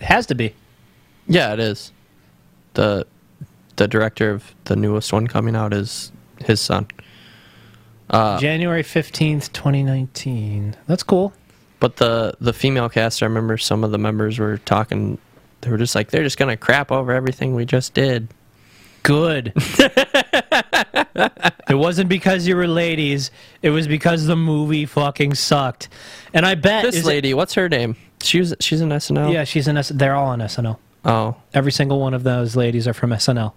It has to be. Yeah, it is. the The director of the newest one coming out is his son. Uh, January fifteenth, twenty nineteen. That's cool. But the the female cast, I remember some of the members were talking. They were just like, they're just gonna crap over everything we just did. Good. it wasn't because you were ladies. It was because the movie fucking sucked. And I bet This is it- lady, what's her name? She was she's in SNL. yeah, she's in. S- they're all on SNL. Oh, Every single one of those ladies are from SNL.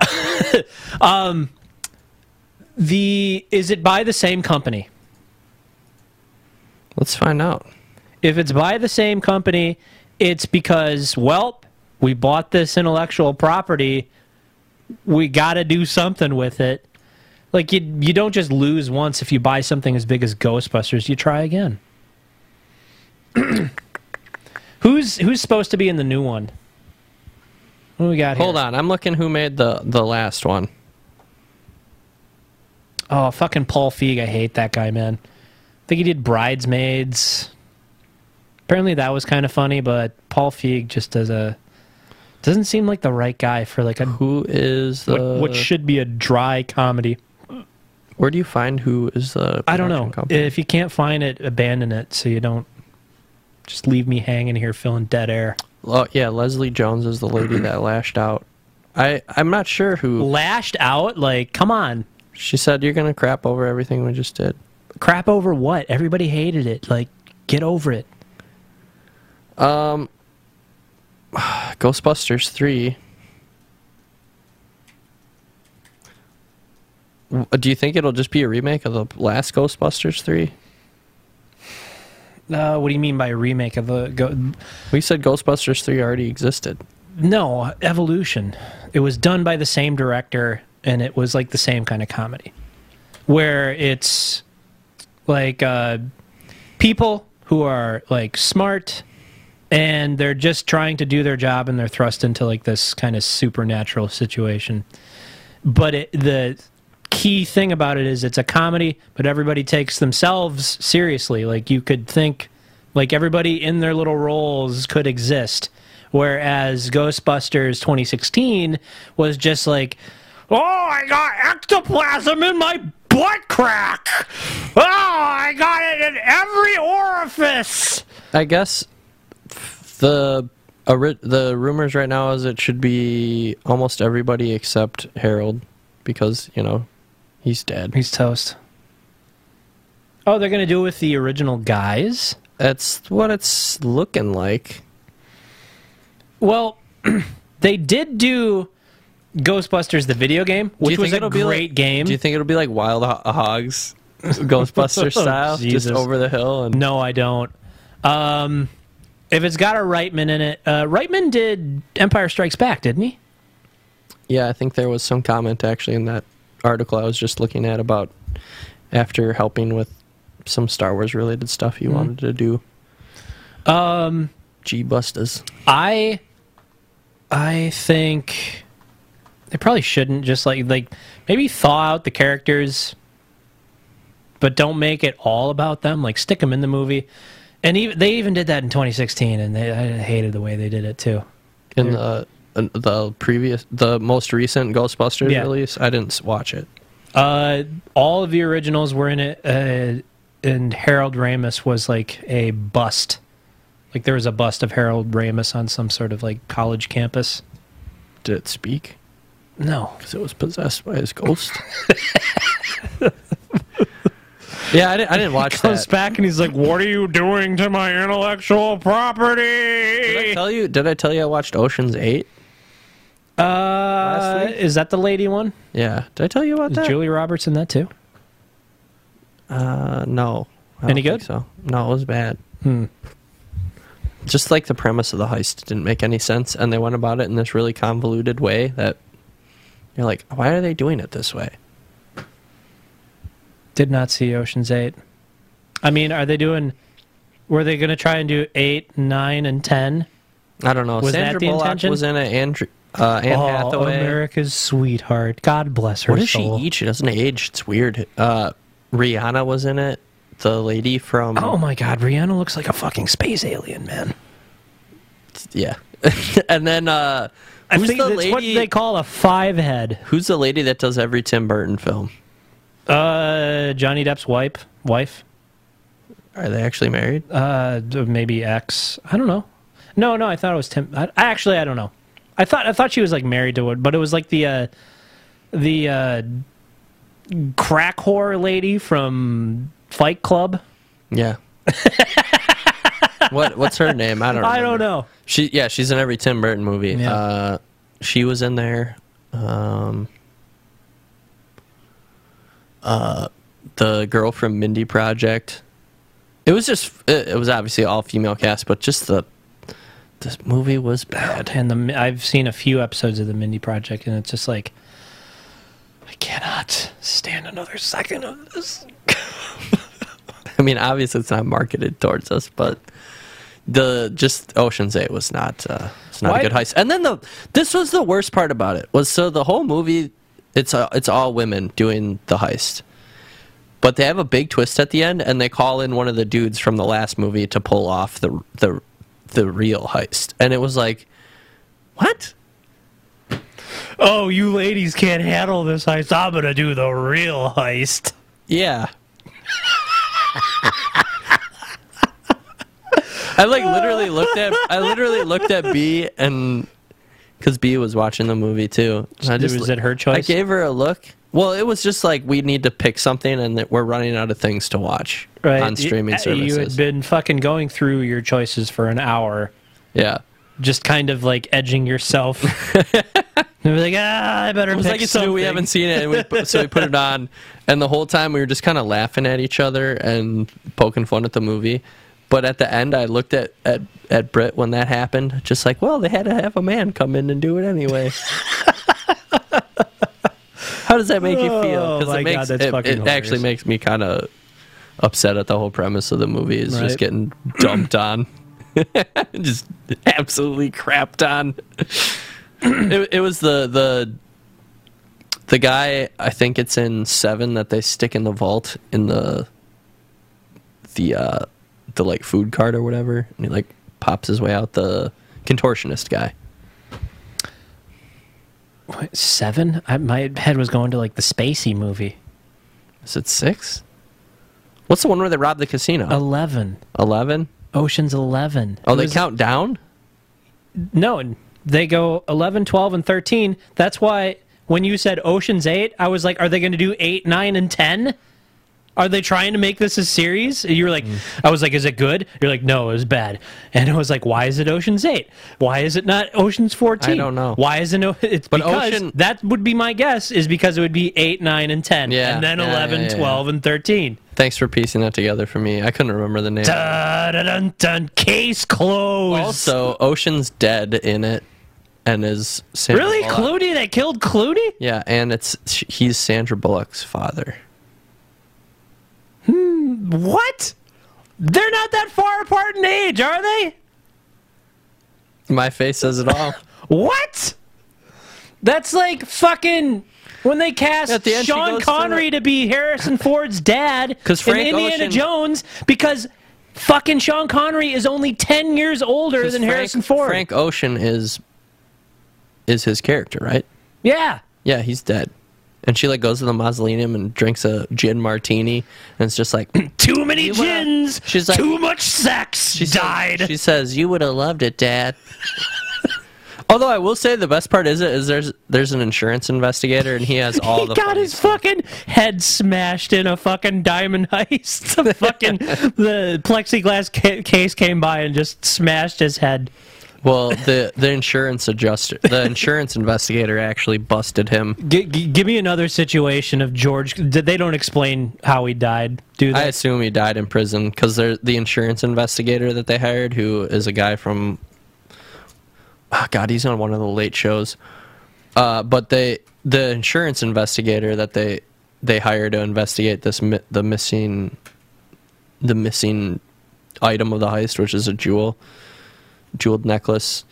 um, the is it by the same company? let's find out. If it's by the same company, it's because well, we bought this intellectual property. We got to do something with it. Like you, you don't just lose once if you buy something as big as Ghostbusters. You try again. who's who's supposed to be in the new one? What do we got here? Hold on, I'm looking who made the the last one. Oh, fucking Paul Feig. I hate that guy, man. I think he did Bridesmaids. Apparently that was kind of funny, but Paul Feig just does a doesn't seem like the right guy for like a Who is the? what, what should be a dry comedy. where do you find who is the? I don't know. company? If you can't find it, abandon it so you don't just leave me hanging here feeling dead air. Oh, yeah, Leslie Jones is the lady that lashed out. I I'm not sure who. Lashed out, like, come on. She said you're gonna crap over everything we just did. Crap over what? Everybody hated it. Like, get over it. Um, Ghostbusters three. Do you think it'll just be a remake of the last Ghostbusters three? Uh, what do you mean by a remake of the? Go- We said Ghostbusters 3 already existed. no, Evolution. It was done by the same director, and it was like the same kind of comedy, where it's like uh, people who are like smart and they're just trying to do their job, and they're thrust into like this kind of supernatural situation. But it, the key thing about it is it's a comedy, but everybody takes themselves seriously. Like you could think, like everybody in their little roles could exist. Whereas Ghostbusters 2016 was just like, oh, I got ectoplasm in my butt crack. Oh, I got it in every orifice. I guess the the rumors right now is it should be almost everybody except Harold because, you know, he's dead. He's toast. Oh, they're gonna do it with the original guys. That's what it's looking like. Well, they did do Ghostbusters the video game, which was a great like- game. Do you think it'll be like Wild Ho- Hogs, Ghostbuster style, just over the hill? And No, I don't. Um, if it's got a Reitman in it, uh, Reitman did Empire Strikes Back, didn't he? yeah, I think there was some comment actually in that article I was just looking at about after helping with some Star Wars related stuff he wanted to do. Um, G Bustas. I, I think they probably shouldn't just like like maybe thaw out the characters, but don't make it all about them. Like stick them in the movie, and even they even did that in 2016, and they, I hated the way they did it too. in the the previous the most recent Ghostbusters Yeah. release. I didn't watch it. Uh, all of the originals were in it, uh, and Harold Ramis was like a bust. Like there was a bust of Harold Ramis on some sort of like college campus. Did it speak? No, Because it was possessed by his ghost. yeah, I didn't, I didn't watch comes that. back and he's like, "What are you doing to my intellectual property?" Did I property?" tell you? Did I tell you I watched Ocean's Eight? Uh, is that the lady one? Yeah. Did I tell you about Is that? Julie Roberts in that too? Uh, no. I don't Any think good? So no, it was bad. Hmm. Just like the premise of the heist didn't make any sense, and they went about it in this really convoluted way that you're like, why are they doing it this way? Did not see Ocean's Eight. I mean, are they doing? Were they going to try and do eight, nine, and ten? I don't know. Was that Sandra the Bullock intention? was in it. Andrew, uh, Anne oh, Hathaway. America's sweetheart. God bless her What does she eat? She doesn't age. It's weird. Uh, Rihanna was in it. The lady from Oh my God, Rihanna looks like a fucking space alien, man. yeah, and then uh, I think the that's lady? what they call a five head. who's the lady that does every Tim Burton film? Uh, Johnny Depp's wife. Wife. Are they actually married? Uh, maybe ex. I don't know. No, no, I thought it was Tim. I, I actually, I don't know. I thought I thought she was like married to it, but it was like the uh, the uh, crack whore lady from Fight Club. Yeah. what What's her name? I don't. I don't know. She yeah, she's in every Tim Burton movie. Yeah. Uh, she was in there. Um, uh, the girl from Mindy Project. It was just it, it was obviously all female cast, but just the this movie was bad. And the I've seen a few episodes of the Mindy Project, and it's just like I cannot stand another second of this. I mean, obviously it's not marketed towards us, but the just Ocean's Eight was not uh, it's not Why- a good heist. And then the this was the worst part about it was so the whole movie it's uh, it's all women doing the heist. But they have a big twist at the end, and they call in one of the dudes from the last movie to pull off the the the real heist. And it was like, what? Oh, you ladies can't handle this heist. I'm gonna do the real heist. Yeah. I like literally looked at I literally looked at B and because B was watching the movie too. And I Was it her choice? I gave her a look. Well, it was just like we need to pick something, and that we're running out of things to watch on streaming You- You had been fucking going through your choices for an hour, yeah, just kind of like edging yourself. and be like, ah, I better it was pick like it's something. new. We haven't seen it, we put, so we put it on, and the whole time we were just kind of laughing at each other and poking fun at the movie. But at the end, I looked at at at Britt when that happened, just like, well, they had to have a man come in and do it anyway. How does that make you feel? Oh, my it God, makes that's it, it actually makes me kind of upset at the whole premise of the movie. Is Right. just getting dumped on, just absolutely crapped on. it, it was the the the guy. I think it's in seven that they stick in the vault in the the uh the like food cart or whatever, and he like pops his way out. The contortionist guy. What, seven? I, my head was going to like the Spacey movie. Is it six? What's the one where they robbed the casino? Eleven. Eleven. Ocean's Eleven. Oh, It they was- count down. No, and they go 11, 12, and 13. That's why when you said Ocean's 8, I was like, are they going to do 8, 9, and 10? Are they trying to make this a series? You were like, Mm. I was like, is it good? You're like, no, it was bad. And I was like, why is it Ocean's 8? Why is it not Ocean's 14? I don't know. Why isn't it? It's But because Ocean- that would be my guess, is because it would be 8, 9, and 10. Yeah, And then yeah, 11, yeah, yeah, 12, and 13. Thanks for piecing that together for me. I couldn't remember the name. Da, da, dun, dun, case closed. Also, Ocean's dead in it, and is Sandra really? Bullock. Clooney that killed Clooney? Yeah, and it's he's Sandra Bullock's father. Hmm, what? They're not that far apart in age, are they? My face says it all. What? That's like fucking when they cast the Sean Connery to be Harrison Ford's dad 'Cause in Indiana Ocean- Jones because fucking Sean Connery is only 10 years older than Frank, Harrison Ford. Frank Ocean is is his character, right? Yeah. Yeah, he's dead. And she like goes to the mausoleum and drinks a gin martini, and it's just like Too many gins. She's like- too much sex. she says- died. she says, "You would have loved it, Dad." Although I will say the best part is it is there's there's an insurance investigator and he has all he the got his fucking head smashed in a fucking diamond heist. The fucking the plexiglass ca- case came by and just smashed his head. Well, the the insurance adjuster, the insurance investigator actually busted him. G- g- give me another situation of George. They don't explain how he died? Do I assume he died in prison because the insurance investigator that they hired, who is a guy from. Oh God, he's on one of the late shows. Uh, but they, the insurance investigator that they they hired to investigate this mi- the missing, the missing item of the heist, which is a jewel, jeweled necklace.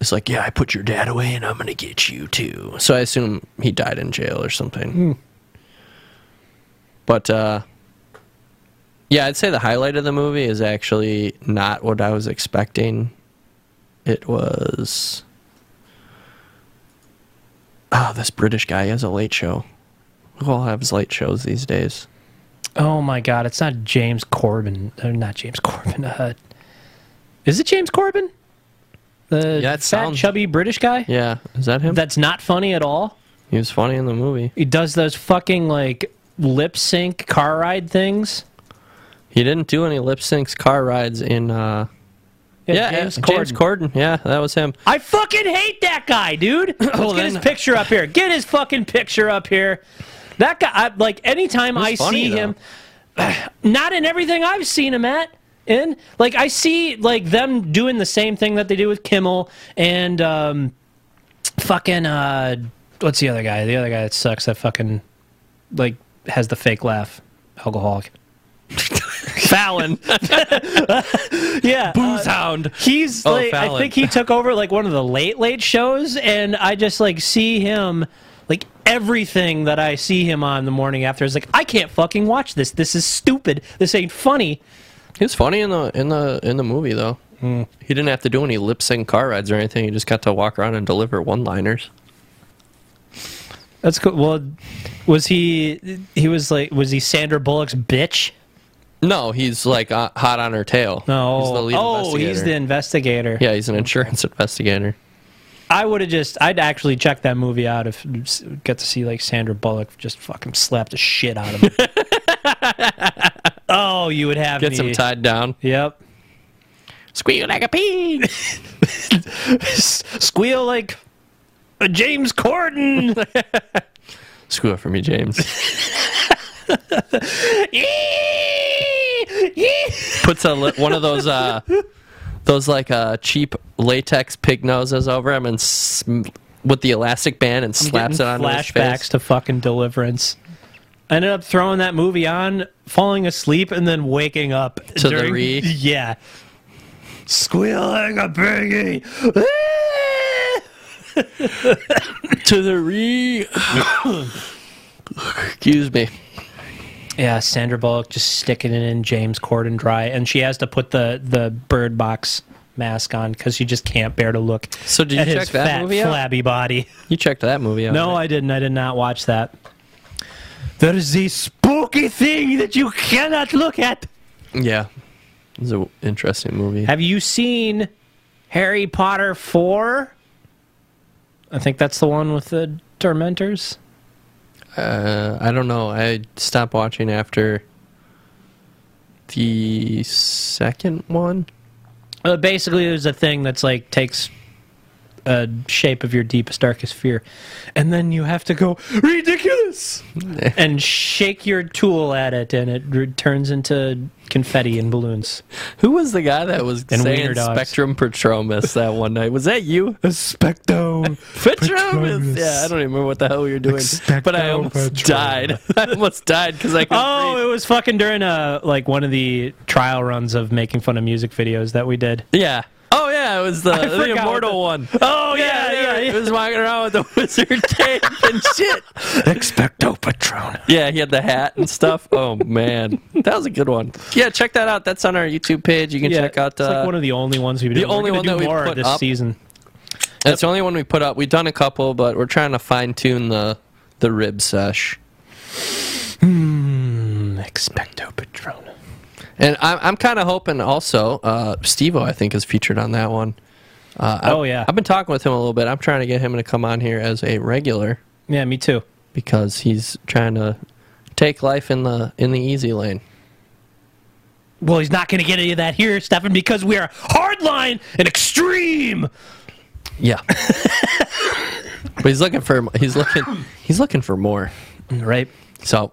It's like, yeah, I put your dad away, and I'm gonna get you too. So I assume he died in jail or something. But uh, yeah, I'd say the highlight of the movie is actually not what I was expecting. It was. Oh, this British guy has a late show. Who all has late shows these days? oh my god! It's not James Corbin. Uh, not James Corbin. Uh, is it James Corbin? The Yeah, fat, sounds- chubby British guy. Yeah, is that him? That's not funny at all. he was funny in the movie. He does those fucking like lip sync car ride things. He didn't do any lip syncs car rides in. uh Yeah, James James, Corden. Corden. Yeah, that was him. I fucking hate that guy, dude. Let's Well, get his picture up here. Get his fucking picture up here. That guy, I, like, anytime I funny, see though. him, not in everything I've seen him at. In like, I see like them doing the same thing that they do with Kimmel and um, fucking uh, what's the other guy? The other guy that sucks. That fucking like has the fake laugh. Alcoholic. Fallon. yeah. uh, Hound. He's Oh, like, I think he took over like one of the late late shows, and I just like see him like everything that I see him on the morning after is like I can't fucking watch this. This is stupid. This ain't funny. He was funny in the in the in the movie though. Hmm. He didn't have to do any lip sync car rides or anything. He just got to walk around and deliver one liners. That's cool. Well, was he? He was like, was he Sandra Bullock's bitch? No, he's like uh, hot on her tail. No. he's the lead oh, he's the investigator. yeah, he's an insurance investigator. I would have just, I'd actually check that movie out if get to see like Sandra Bullock just fucking slap the shit out of him. oh, you would have Gets me. him tied down. Yep. Squeal like a pig. Squeal like a James Corden. Squeal for me, James. Puts a li- one of those uh, those like uh, cheap latex pig noses over him and sm- with the elastic band and slaps it on his face. flashbacks to fucking Deliverance. I ended up throwing that movie on, falling asleep, and then waking up To the during- re? Yeah, squealing a piggy. to the re. Excuse me. Yeah, Sandra Bullock just sticking it in James Corden dry, and she has to put the the Bird Box mask on because she just can't bear to look So did you at check his that fat, movie out? flabby body. You checked that movie out? No, right? I didn't. I did not watch that. That is the spooky thing that you cannot look at. Yeah, it's an interesting movie. Have you seen Harry Potter 4? I think that's the one with the Tormentors. Uh, I don't know. I stopped watching after the second one. Uh, basically, there's a thing that's like takes a shape of your deepest, darkest fear, and then you have to go ridiculous and shake your tool at it, and it re- turns into confetti and balloons. Who was the guy that was And saying. Spectrum Petromus that one night? Was that you? Expecto. Petromus. Yeah, I don't even remember what the hell we were doing, Expecto but I almost died. I almost died because I Oh, breathe. it was fucking during a like one of the trial runs of making fun of music videos that we did. Yeah. Yeah, it was the, the immortal what one. Oh yeah, yeah, He yeah. was walking around with the wizard cape and shit. Expecto Patronum. Yeah, he had the hat and stuff. Oh man, that was a good one. Yeah, check that out. That's on our YouTube page. You can Yeah, check out. it's like Uh, one of the only ones we've the done. We're only one that we've more put this up. season. that's the only one we put up. We've done a couple, but we're trying to fine tune the the rib sesh. Mm, Expecto Patronum. And I'm I'm kind of hoping also. Uh, Steve-O, I think, is featured on that one. Uh, I- Oh, yeah. I've been talking with him a little bit. I'm trying to get him to come on here as a regular Yeah, me too. because he's trying to take life in the in the easy lane. Well, he's not going to get any of that here, Stefan, because we are hardline and extreme. Yeah. but he's looking for he's looking he's looking for more. Right. So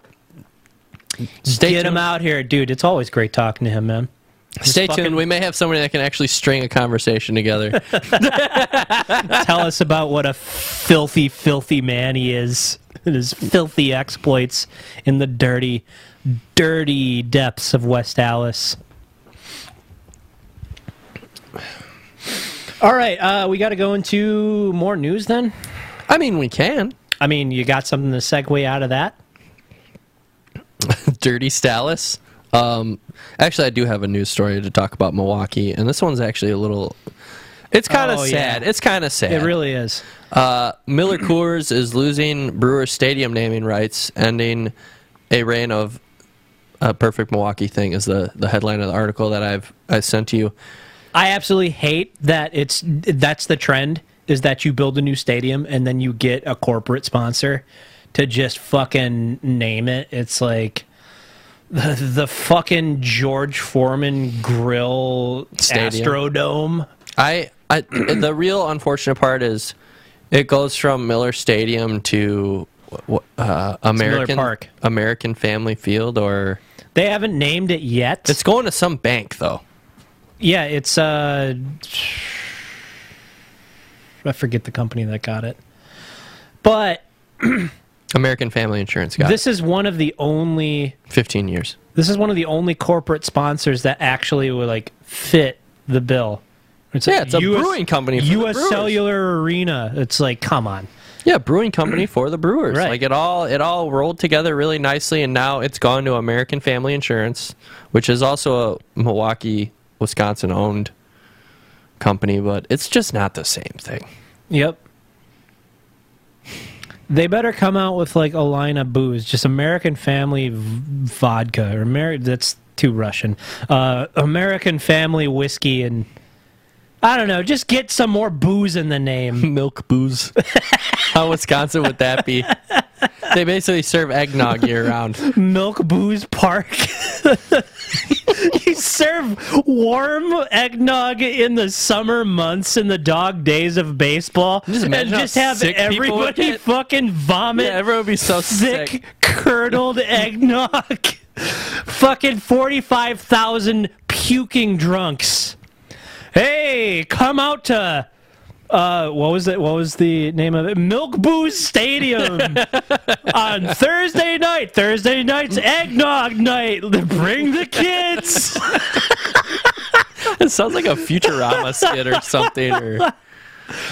stay Get tuned. him out here, dude. It's always great talking to him, man. Stay fucking- tuned. We may have somebody that can actually string a conversation together. Tell us about what a filthy, filthy man he is and his filthy exploits in the dirty, dirty depths of West Allis. All right, uh, we got to go into more news then. I mean, we can. I mean, you got something to segue out of that? Dirty Stallis. Um, actually, I do have a news story to talk about Milwaukee, and this one's actually a little. It's kind of Oh, yeah. sad. It's kind of sad. It really is. Uh, Miller Coors is losing Brewer Stadium naming rights, ending a reign of a perfect Milwaukee thing. Is the the headline of the article that I've I sent to you. I absolutely hate that it's that's the trend is that you build a new stadium and then you get a corporate sponsor to just fucking name it. It's like the, the fucking George Foreman Grill Stadium. Astrodome. I, I the real unfortunate part is it goes from Miller Stadium to uh, American Park. American Family Field, or They haven't named it yet. it's going to some bank though. yeah, it's uh I forget the company that got it. But American Family Insurance got this is one of the only 15 years. This is one of the only corporate sponsors that actually would like fit the bill. It's Yeah, it's a brewing company for U.S. Brewers. Cellular Arena. It's like, come on. Yeah, brewing company for the Brewers. Right. Like it all it all rolled together really nicely and now it's gone to American Family Insurance, which is also a Milwaukee, Wisconsin owned company, but it's just not the same thing. Yep. They better come out with like a line of booze, just American Family v- vodka or Ameri- that's too Russian. Uh, American Family whiskey and I don't know, just get some more booze in the name. Milk booze. How Wisconsin would that be? They basically serve eggnog year round. Milk Booze Park. you serve warm eggnog in the summer months in the dog days of baseball, Just and just have sick people would everybody fucking vomit Yeah, everyone would be so thick, sick. curdled eggnog. fucking forty-five thousand puking drunks. Hey, come out to uh, what was it? What was the name of it? Milk Booze Stadium on Thursday night. Thursday night's eggnog night. Bring the kids. It sounds like a Futurama skit or something. Or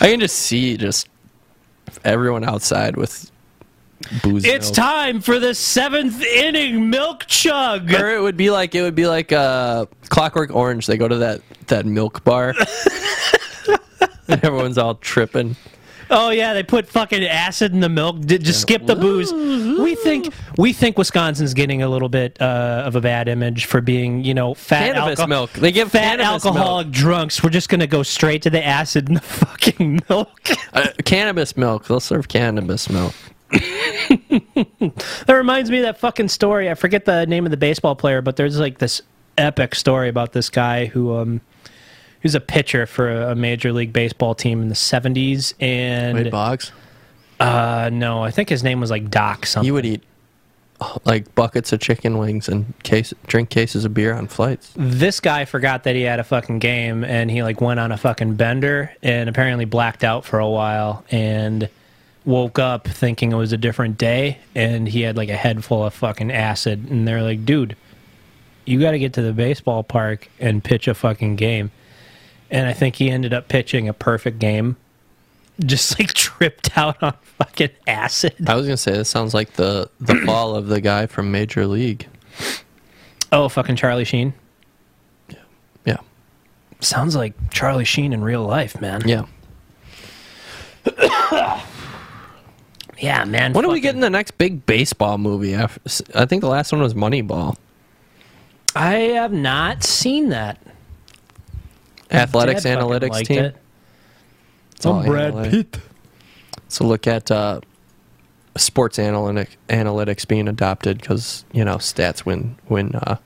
I can just see just everyone outside with booze. It's milk. time for the seventh inning milk chug. Or it would be like it would be like uh, Clockwork Orange. They go to that that milk bar, and everyone's all tripping. Oh yeah, they put fucking acid in the milk. Did just skip the booze. We think we think Wisconsin's getting a little bit uh, of a bad image for being, you know, fat Cannabis alco- milk. They give fat alcoholic drunks. We're just gonna go straight to the acid in the fucking milk. Uh, cannabis milk. They'll serve cannabis milk. that reminds me of that fucking story. I forget the name of the baseball player, but there's like this epic story about this guy who um who's a pitcher for a major league baseball team in the 70s and Wade Boggs. uh no, I think his name was like Doc something. You would eat like buckets of chicken wings and case drink cases of beer on flights. this guy forgot that he had a fucking game and he like went on a fucking bender and apparently blacked out for a while and woke up thinking it was a different day and he had like a head full of fucking acid and they're like dude you got to get to the baseball park and pitch a fucking game and i think he ended up pitching a perfect game just like tripped out on fucking acid I was gonna say this sounds like the the fall of the guy from Major League. oh fucking charlie sheen Yeah, sounds like charlie sheen in real life man yeah. yeah man When are we getting the next big baseball movie? I think the last one was Moneyball. I have not seen that. Athletics Dad analytics team. it. It's all I'm Brad analytic. Pitt. So look at uh, sports analytic analytics being adopted because you know stats win win uh,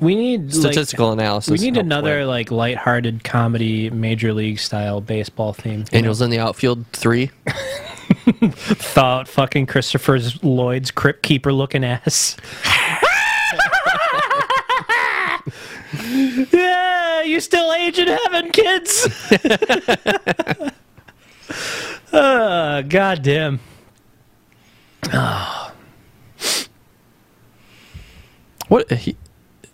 We need like, statistical analysis. we need another win. like lighthearted comedy major league style baseball theme. you know? Angels in the outfield three. Thought fucking Christopher's Lloyd's crypt keeper looking ass. yeah, you still age in heaven, kids. uh, God damn. What he,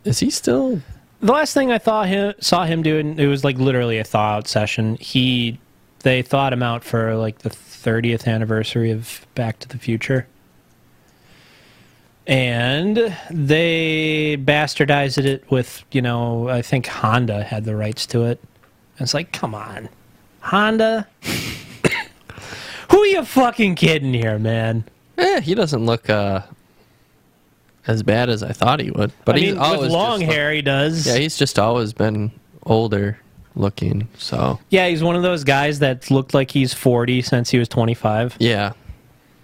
is he still? The last thing I thought him saw him doing, it was like literally a thaw out session. He, they thawed him out for like the 30th anniversary of Back to the Future, and they bastardized it with, you know, I think Honda had the rights to it. And it's like, come on, Honda. Who are you fucking kidding here, man? Eh, he doesn't look uh, as bad as I thought he would. But I he's mean, always with long just look- hair, he does. yeah, he's just always been older looking. So yeah, he's one of those guys that looked like he's 40 since he was 25. yeah,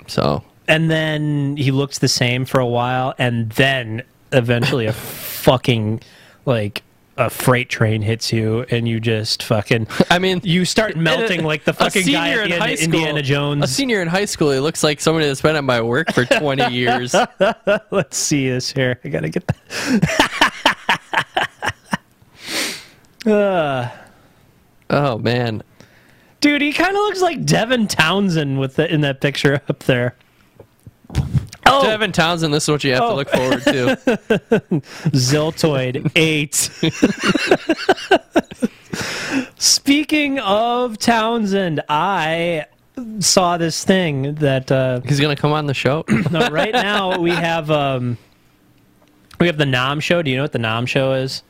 so and then he looks the same for a while, and then eventually a fucking like a freight train hits you, and you just fucking I mean, you start melting like the fucking guy in high school, Indiana Jones. A senior in high school, he looks like somebody that's been at my work for 20 years. Let's see this here. I gotta get that. uh, Oh man, dude, he kind of looks like Devin Townsend with the, in that picture up there. Oh, Devin Townsend. This is what you have Oh. to look forward to. Ziltoid 8. Speaking of Townsend, I saw this thing that uh, He's gonna come on the show. no, right now we have um, we have the NAMM show. Do you know what the NAMM show is?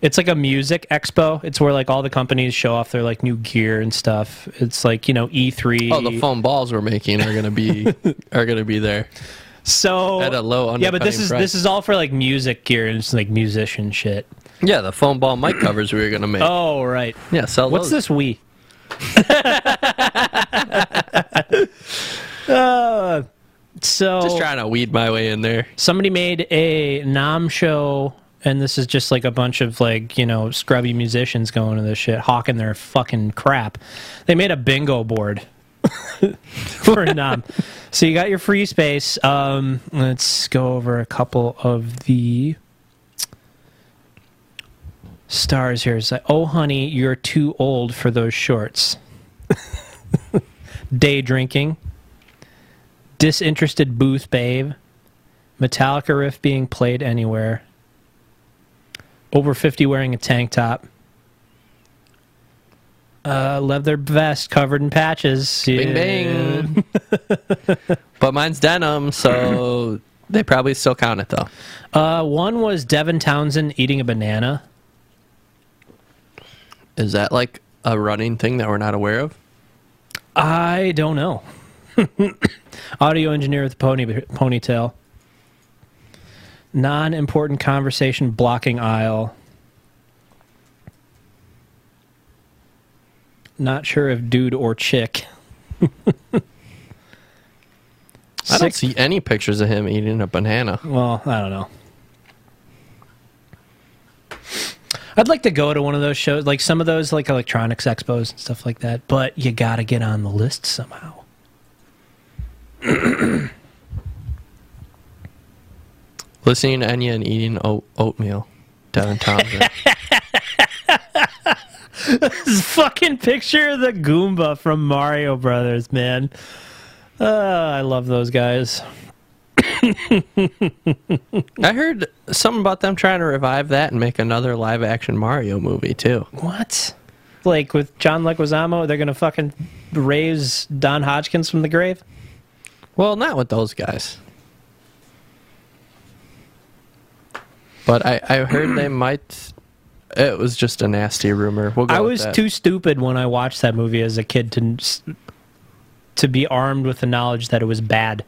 It's like a music expo. It's where like all the companies show off their like new gear and stuff. It's like you know E3. Oh, the foam balls we're making are gonna be are gonna be there. so at a low yeah, but this is price. this is all for like music gear and it's like musician shit. Yeah, the foam ball mic covers we were gonna make. Oh right. yeah, sell What's those. this we? uh, so Just trying to weed my way in there. somebody made a NAMM show and this is just like a bunch of like you know scrubby musicians going to this shit hawking their fucking crap they made a bingo board for a so you got your free space um let's go over a couple of the stars here. It's like, oh, honey, you're too old for those shorts. Day drinking. Disinterested booth babe. Metallica riff being played anywhere. Over 50 wearing a tank top. Uh, leather vest covered in patches. Bing bang. but mine's denim, so they probably still count it though. Uh, one was Devin Townsend eating a banana. Is that like a running thing that we're not aware of? I don't know. Audio engineer with pony ponytail. Non-important conversation blocking aisle. Not sure if dude or chick. I don't see any pictures of him eating a banana. Well, I don't know. I'd like to go to one of those shows, like some of those, like electronics expos and stuff like that. But you got to get on the list somehow. Listening to Enya and eating oat- oatmeal. Devin Townsend. This fucking picture of the Goomba from Mario Brothers, man. Uh, I love those guys. I heard something about them trying to revive that and make another live action Mario movie too. What? Like with John Leguizamo, they're gonna fucking raise Don Hodgkins from the grave? Well, not with those guys. But I, I heard they might. It was just a nasty rumor. We'll go I was too stupid when I watched that movie as a kid to to be armed with the knowledge that it was bad.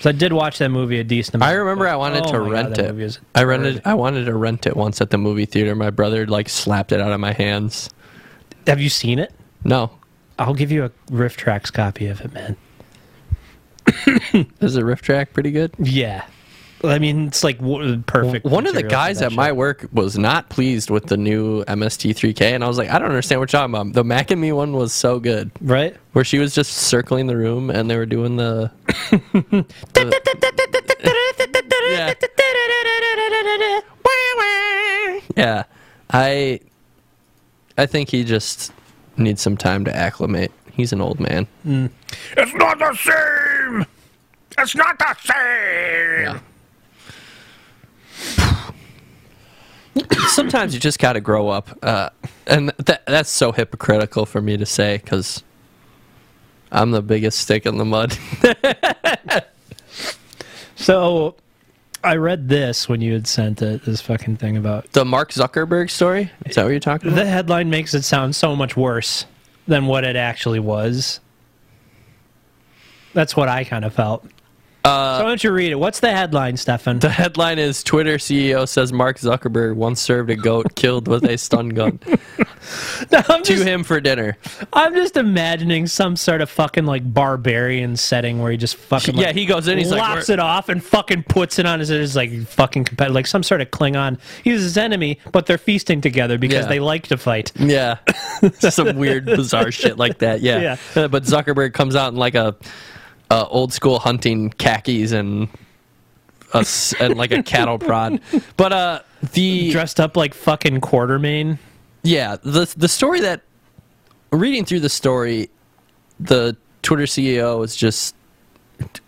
So I did watch that movie a decent amount. I remember I wanted oh to my God, rent it. I rented. I wanted to rent it once at the movie theater. My brother like slapped it out of my hands. Have you seen it? No, I'll give you a RiffTrax copy of it, man. is the riff track pretty good? Yeah. I mean, it's like w- perfect. One of the guys at my work was not pleased with the new MST3K, and I was like, I don't understand what you're talking about. The Mac and Me one was so good, right? where she was just circling the room and they were doing the. yeah. Yeah, I, I think he just needs some time to acclimate. He's an old man. Mm. It's not the same. It's not the same. Sometimes you just got to grow up, uh, and that that's so hypocritical for me to say because I'm the biggest stick in the mud. So, I read this when you had sent it. This fucking thing about the Mark Zuckerberg story. Is that what you're talking about? the headline makes it sound so much worse than what it actually was. That's what I kind of felt. Uh, so why don't you read it? What's the headline, Stefan? The headline is Twitter CEO says Mark Zuckerberg once served a goat killed with a stun gun I'm, to him for dinner. I'm just imagining some sort of fucking like barbarian setting where he just fucking Yeah, like, he goes in, he's like, lops "We're-" it off and fucking puts it on his, his like fucking competitor, like some sort of Klingon. He's his enemy, but they're feasting together because Yeah. they like to fight. Yeah, some weird, bizarre shit like that. Yeah, Yeah. Uh, but Zuckerberg comes out in like a, a old school hunting khakis and a and like a cattle prod. But uh, the Dressed up like fucking Quatermain. yeah the the story that reading through the story, the Twitter CEO is just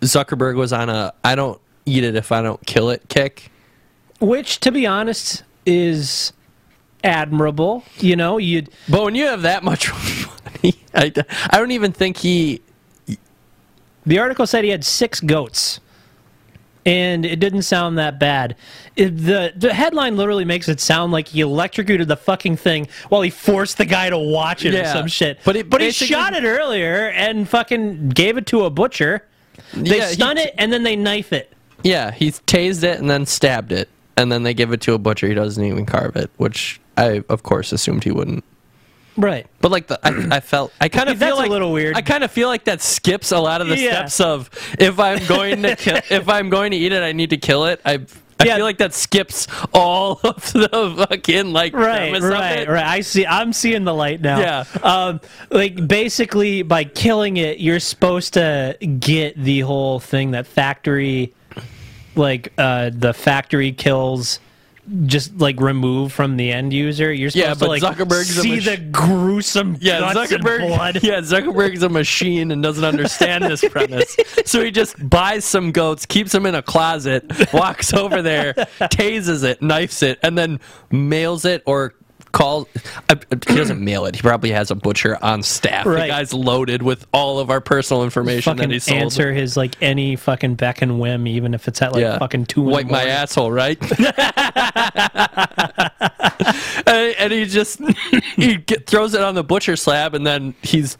Zuckerberg was on a I don't eat it if I don't kill it kick. which to be honest is admirable you know you'd But when you have that much money, I, I don't even think he the article said he had six goats. And it didn't sound that bad. It- the the headline literally makes it sound like he electrocuted the fucking thing while he forced the guy to watch it or some shit. But it but he shot it earlier and fucking gave it to a butcher. They Yeah, stun it and then they knife it. Yeah, he tased it and then stabbed it, and then they give it to a butcher. He doesn't even carve it, which I, of course, assumed he wouldn't. Right But like the, I, I felt, I kind of That's feel a like little weird. I kind of feel like that skips a lot of the Yeah. steps of if I'm going to kill, if I'm going to eat it, I need to kill it. I. I Yeah. feel like that skips all of the fucking like right, right, it. right. I see. I'm seeing the light now. Yeah. Um, like basically, by killing it, you're supposed to get the whole thing that factory, like uh, the factory kills just like remove from the end user. You're supposed Yeah, to like Zuckerberg's see the gruesome Yeah, guts and blood. Zuckerberg. Yeah, Zuckerberg's a machine and doesn't understand this premise. So he just buys some goats, keeps them in a closet, walks over there, tases it, knifes it, and then mails it or calls. Uh, he doesn't mail it. He probably has a butcher on staff. The guy's loaded with all of our personal information that Fucking he sold. answer his like any fucking beck and whim, even if it's at like yeah, fucking two. Wipe my asshole, right? and, and he just he get, throws it on the butcher slab, and then he's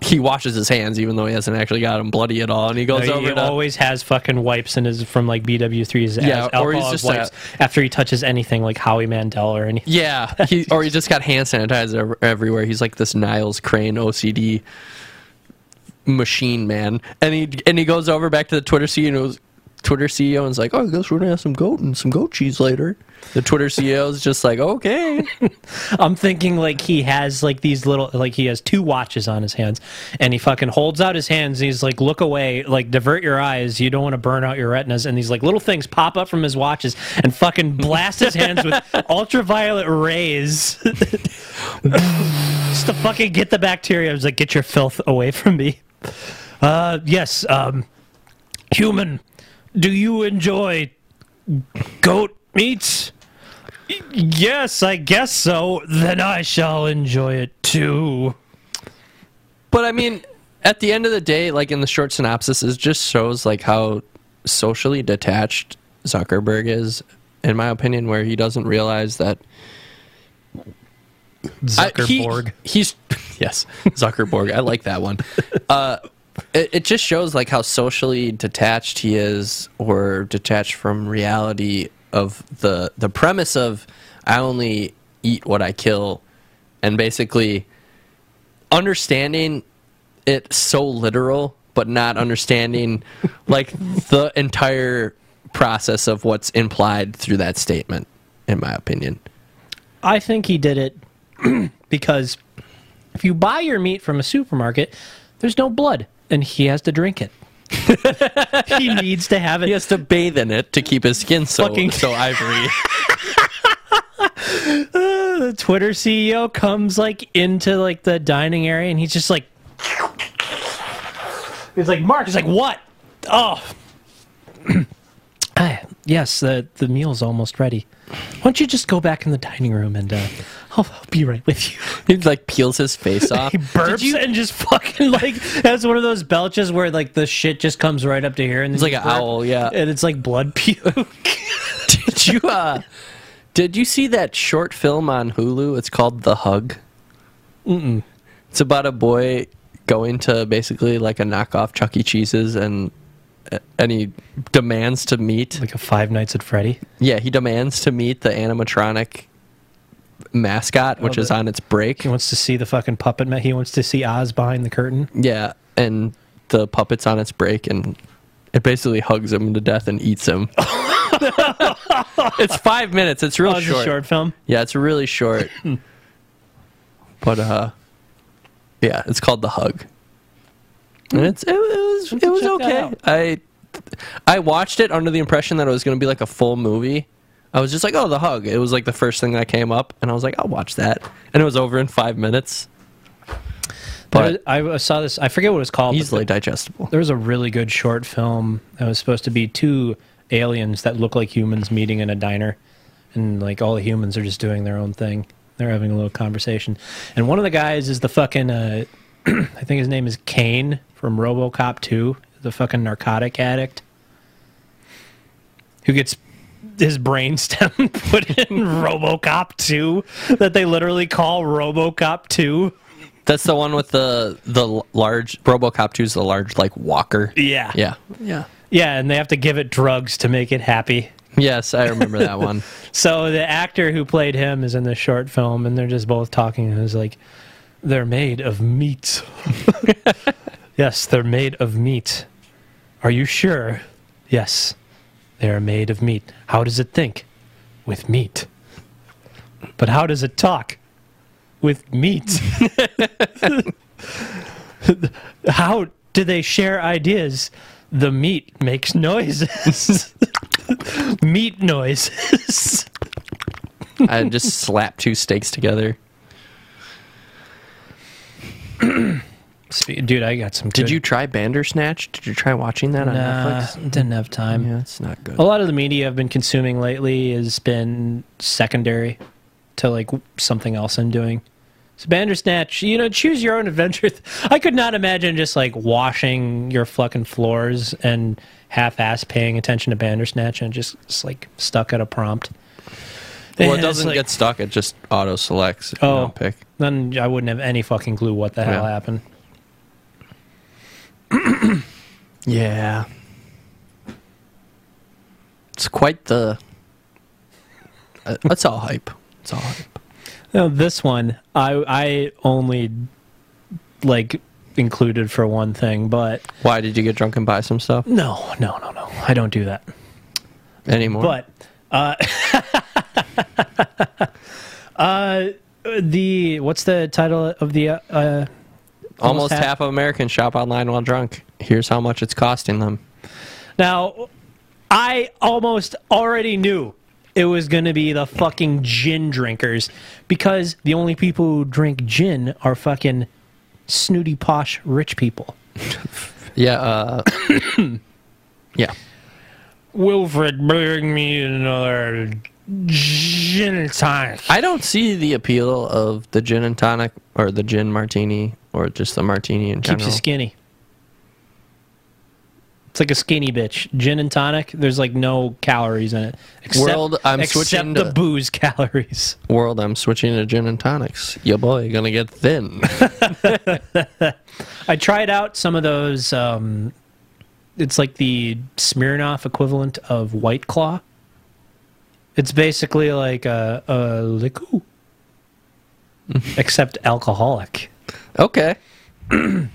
he washes his hands, even though he hasn't actually got them bloody at all. And he goes No, over he to always has fucking wipes in his from like BW3's Yeah, or he's just wipes after he touches anything like Howie Mandel or anything. yeah, he or he just got hand sanitizer everywhere. He's like this Niles Crane OCD machine man, and he and he goes over back to the Twitter CEO. Twitter CEO and's like, oh, I guess we're gonna have some goat and some goat cheese later. The Twitter CEO is just like, okay, I'm thinking like he has like these little like he has two watches on his hands and he fucking holds out his hands and he's like look away like divert your eyes you don't want to burn out your retinas and these like little things pop up from his watches and fucking blast his hands with ultraviolet rays. Just to fucking get the bacteria. I was like get your filth away from me. Uh yes um human do you enjoy goat meats Yes, I guess so. Then I shall enjoy it too. But I mean, at the end of the day, like in the short synopsis, it just shows like how socially detached Zuckerberg is, in my opinion, where he doesn't realize that I- he- Zuckerberg. he's yes, Zuckerberg. I like that one. Uh, it, it just shows like how socially detached he is, or detached from reality of the the premise of I only eat what I kill, and basically understanding it so literal, but not understanding like the entire process of what's implied through that statement. In my opinion, I think he did it because if you buy your meat from a supermarket, there's no blood, and he has to drink it. he needs to have it. he has to bathe in it to keep his skin so Fucking- so ivory. the Twitter CEO comes like into like the dining area and he's just like He's like, Mark, he's like, what? Oh Ah, yes, the the meal's almost ready. Why don't you just go back in the dining room and uh, I'll, I'll be right with you. he like peels his face off. He burps and just fucking like has one of those belches where like the shit just comes right up to here and It's like an owl, yeah. and it's like blood puke. Did you uh did you see that short film on Hulu? It's called The Hug. Mm-mm. It's about a boy going to basically like a knockoff Chuck E. Cheese's and and he demands to meet. like a Five Nights at Freddy. Yeah, he demands to meet the animatronic mascot, which Oh, is on its break. He wants to see the fucking puppet. Ma- he wants to see Oz behind the curtain. Yeah, and the puppet's on its break, and it basically hugs him to death and eats him. it's five minutes. It's real Oh, it's short. short film. Yeah, it's really short. but uh, yeah, it's called the hug, and it's it, was it was okay. I I watched it under the impression that it was going to be like a full movie. I was just like, oh, the hug. It was like the first thing that came up, and I was like, I'll watch that, and it was over in five minutes. But I saw this. I forget what it was called. easily digestible. There was a really good short film that was supposed to be two aliens that look like humans meeting in a diner, and like all the humans are just doing their own thing. They're having a little conversation, and one of the guys is the fucking. Uh, I think his name is Cain from RoboCop Two, the fucking narcotic addict who gets his brainstem put in RoboCop Two, that they literally call RoboCop Two. That's the one with the the large RoboCop 2 is the large like walker. Yeah, Yeah. Yeah. yeah, and they have to give it drugs to make it happy. Yes, I remember that one. So the actor who played him is in this short film, and they're just both talking, and it's like, they're made of meat. yes, they're made of meat. Are you sure? Yes, they are made of meat. How does it think? With meat. But how does it talk? With meat. how do they share ideas? The meat makes noises. Meat noises. I just slap two steaks together. Spe- Dude, I got some. Did good- you try Bandersnatch? Did you try watching that on Nah, Netflix? didn't have time. Yeah, it's not good. A lot of the media I've been consuming lately has been secondary to like something else I'm doing. So Bandersnatch, you know, choose your own adventure. I could not imagine just like washing your fucking floors and half-ass paying attention to Bandersnatch and just, just like stuck at a prompt. Well, it It's doesn't like- get stuck. It just auto selects if you Oh. don't pick. Then I wouldn't have any fucking clue what the hell Yeah. happened. Yeah. It's quite the. Uh, it's all hype. It's all hype. No, this one I I only like included for one thing, but Why did you get drunk and buy some stuff no, no, no, no, I don't do that. anymore? But uh, uh, the what's the title of the uh, almost half- half of Americans shop online while drunk. Here's how much it's costing them. now? I almost already knew it was going to be the fucking gin drinkers because the only people who drink gin are fucking snooty posh rich people. Yeah. Uh, yeah. Wilfred, bring me another gin and tonic. I don't see the appeal of the gin and tonic or the gin martini or just the martini in Keeps you skinny. It's like a skinny bitch. Gin and tonic. There's like no calories in it. Except, World, I'm except switching the to- booze calories. World, I'm switching to gin and tonics. Your boy gonna get thin. I tried out some of those. Um, it's like the Smirnoff equivalent of White Claw. It's basically like a, a liqueur, except alcoholic. okay. My can't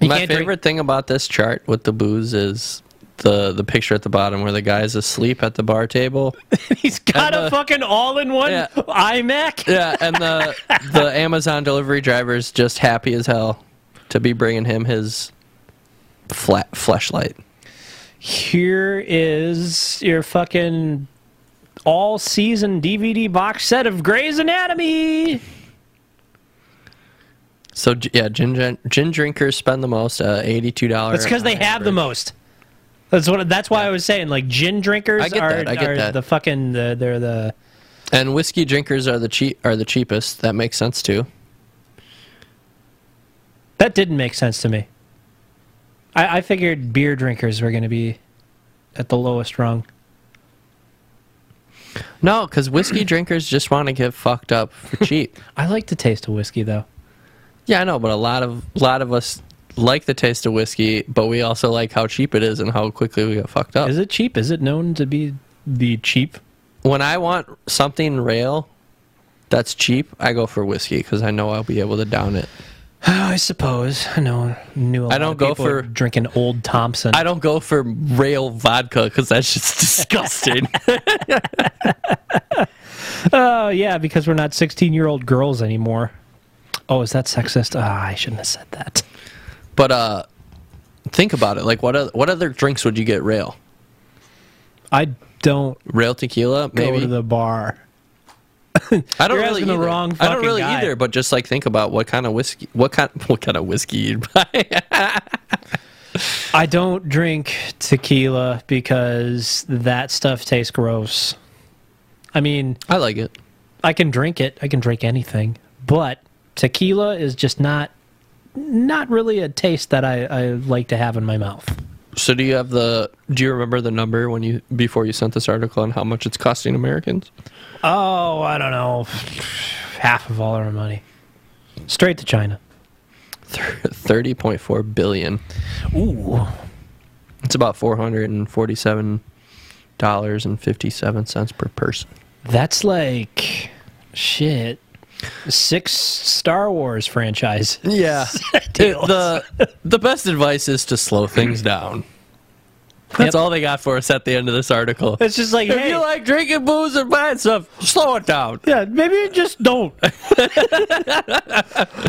drink- favorite thing about this chart with the booze is the the picture at the bottom where the guy's asleep at the bar table. He's got And a the- fucking all-in-one Yeah. iMac. Yeah, and the the Amazon delivery driver is just happy as hell to be bringing him his flat flashlight. Here is your fucking all season DVD box set of Grey's Anatomy. So yeah, gin gin, drinkers spend the most, uh, eighty two dollars. That's because they have the most. That's what. That's why I was saying like gin drinkers are, that, I get are the fucking the, they're the And whiskey drinkers are the cheap are the cheapest. That makes sense too. that didn't make sense to me. I, I figured beer drinkers were going to be at the lowest rung. No, because whiskey drinkers just want to get fucked up for cheap. I like the taste of whiskey though. yeah, I know, but a lot of a lot of us like the taste of whiskey, but we also like how cheap it is and how quickly we get fucked up. Is it cheap? Is it known to be the cheap? when I want something real that's cheap, I go for whiskey because I know I'll be able to down it. I suppose. I know. Knew a don't go for- drinking Old Thompson. I don't go for rail vodka because that's just disgusting. Oh yeah, because we're not sixteen-year-old girls anymore. Oh, is that sexist? Ah, I shouldn't have said that. but uh, think about it. Like, what other, what other drinks would you get rail? I don't Rail tequila, go maybe. to the bar. I don't really the either. wrong I don't really guy. either. But just like think about what kind of whiskey, what kind, what kind of whiskey you'd buy. I don't drink tequila because that stuff tastes gross. I mean, I like it. I can drink it. I can drink anything, but tequila is just not not really a taste that I, I like to have in my mouth. So do you have the? Do you remember the number when you before you sent this article on how much it's costing Americans? Oh, I don't know, half of all our money straight to China. Thirty point four billion. Ooh, It's about four hundred and forty-seven dollars and fifty-seven cents per person. that's like shit. Six Star Wars franchise. Yeah. The the best advice is to slow things down. That's Yep. all they got for us at the end of this article. It's just like, If hey, you like drinking booze and buying stuff, slow it down. Yeah, maybe you just don't.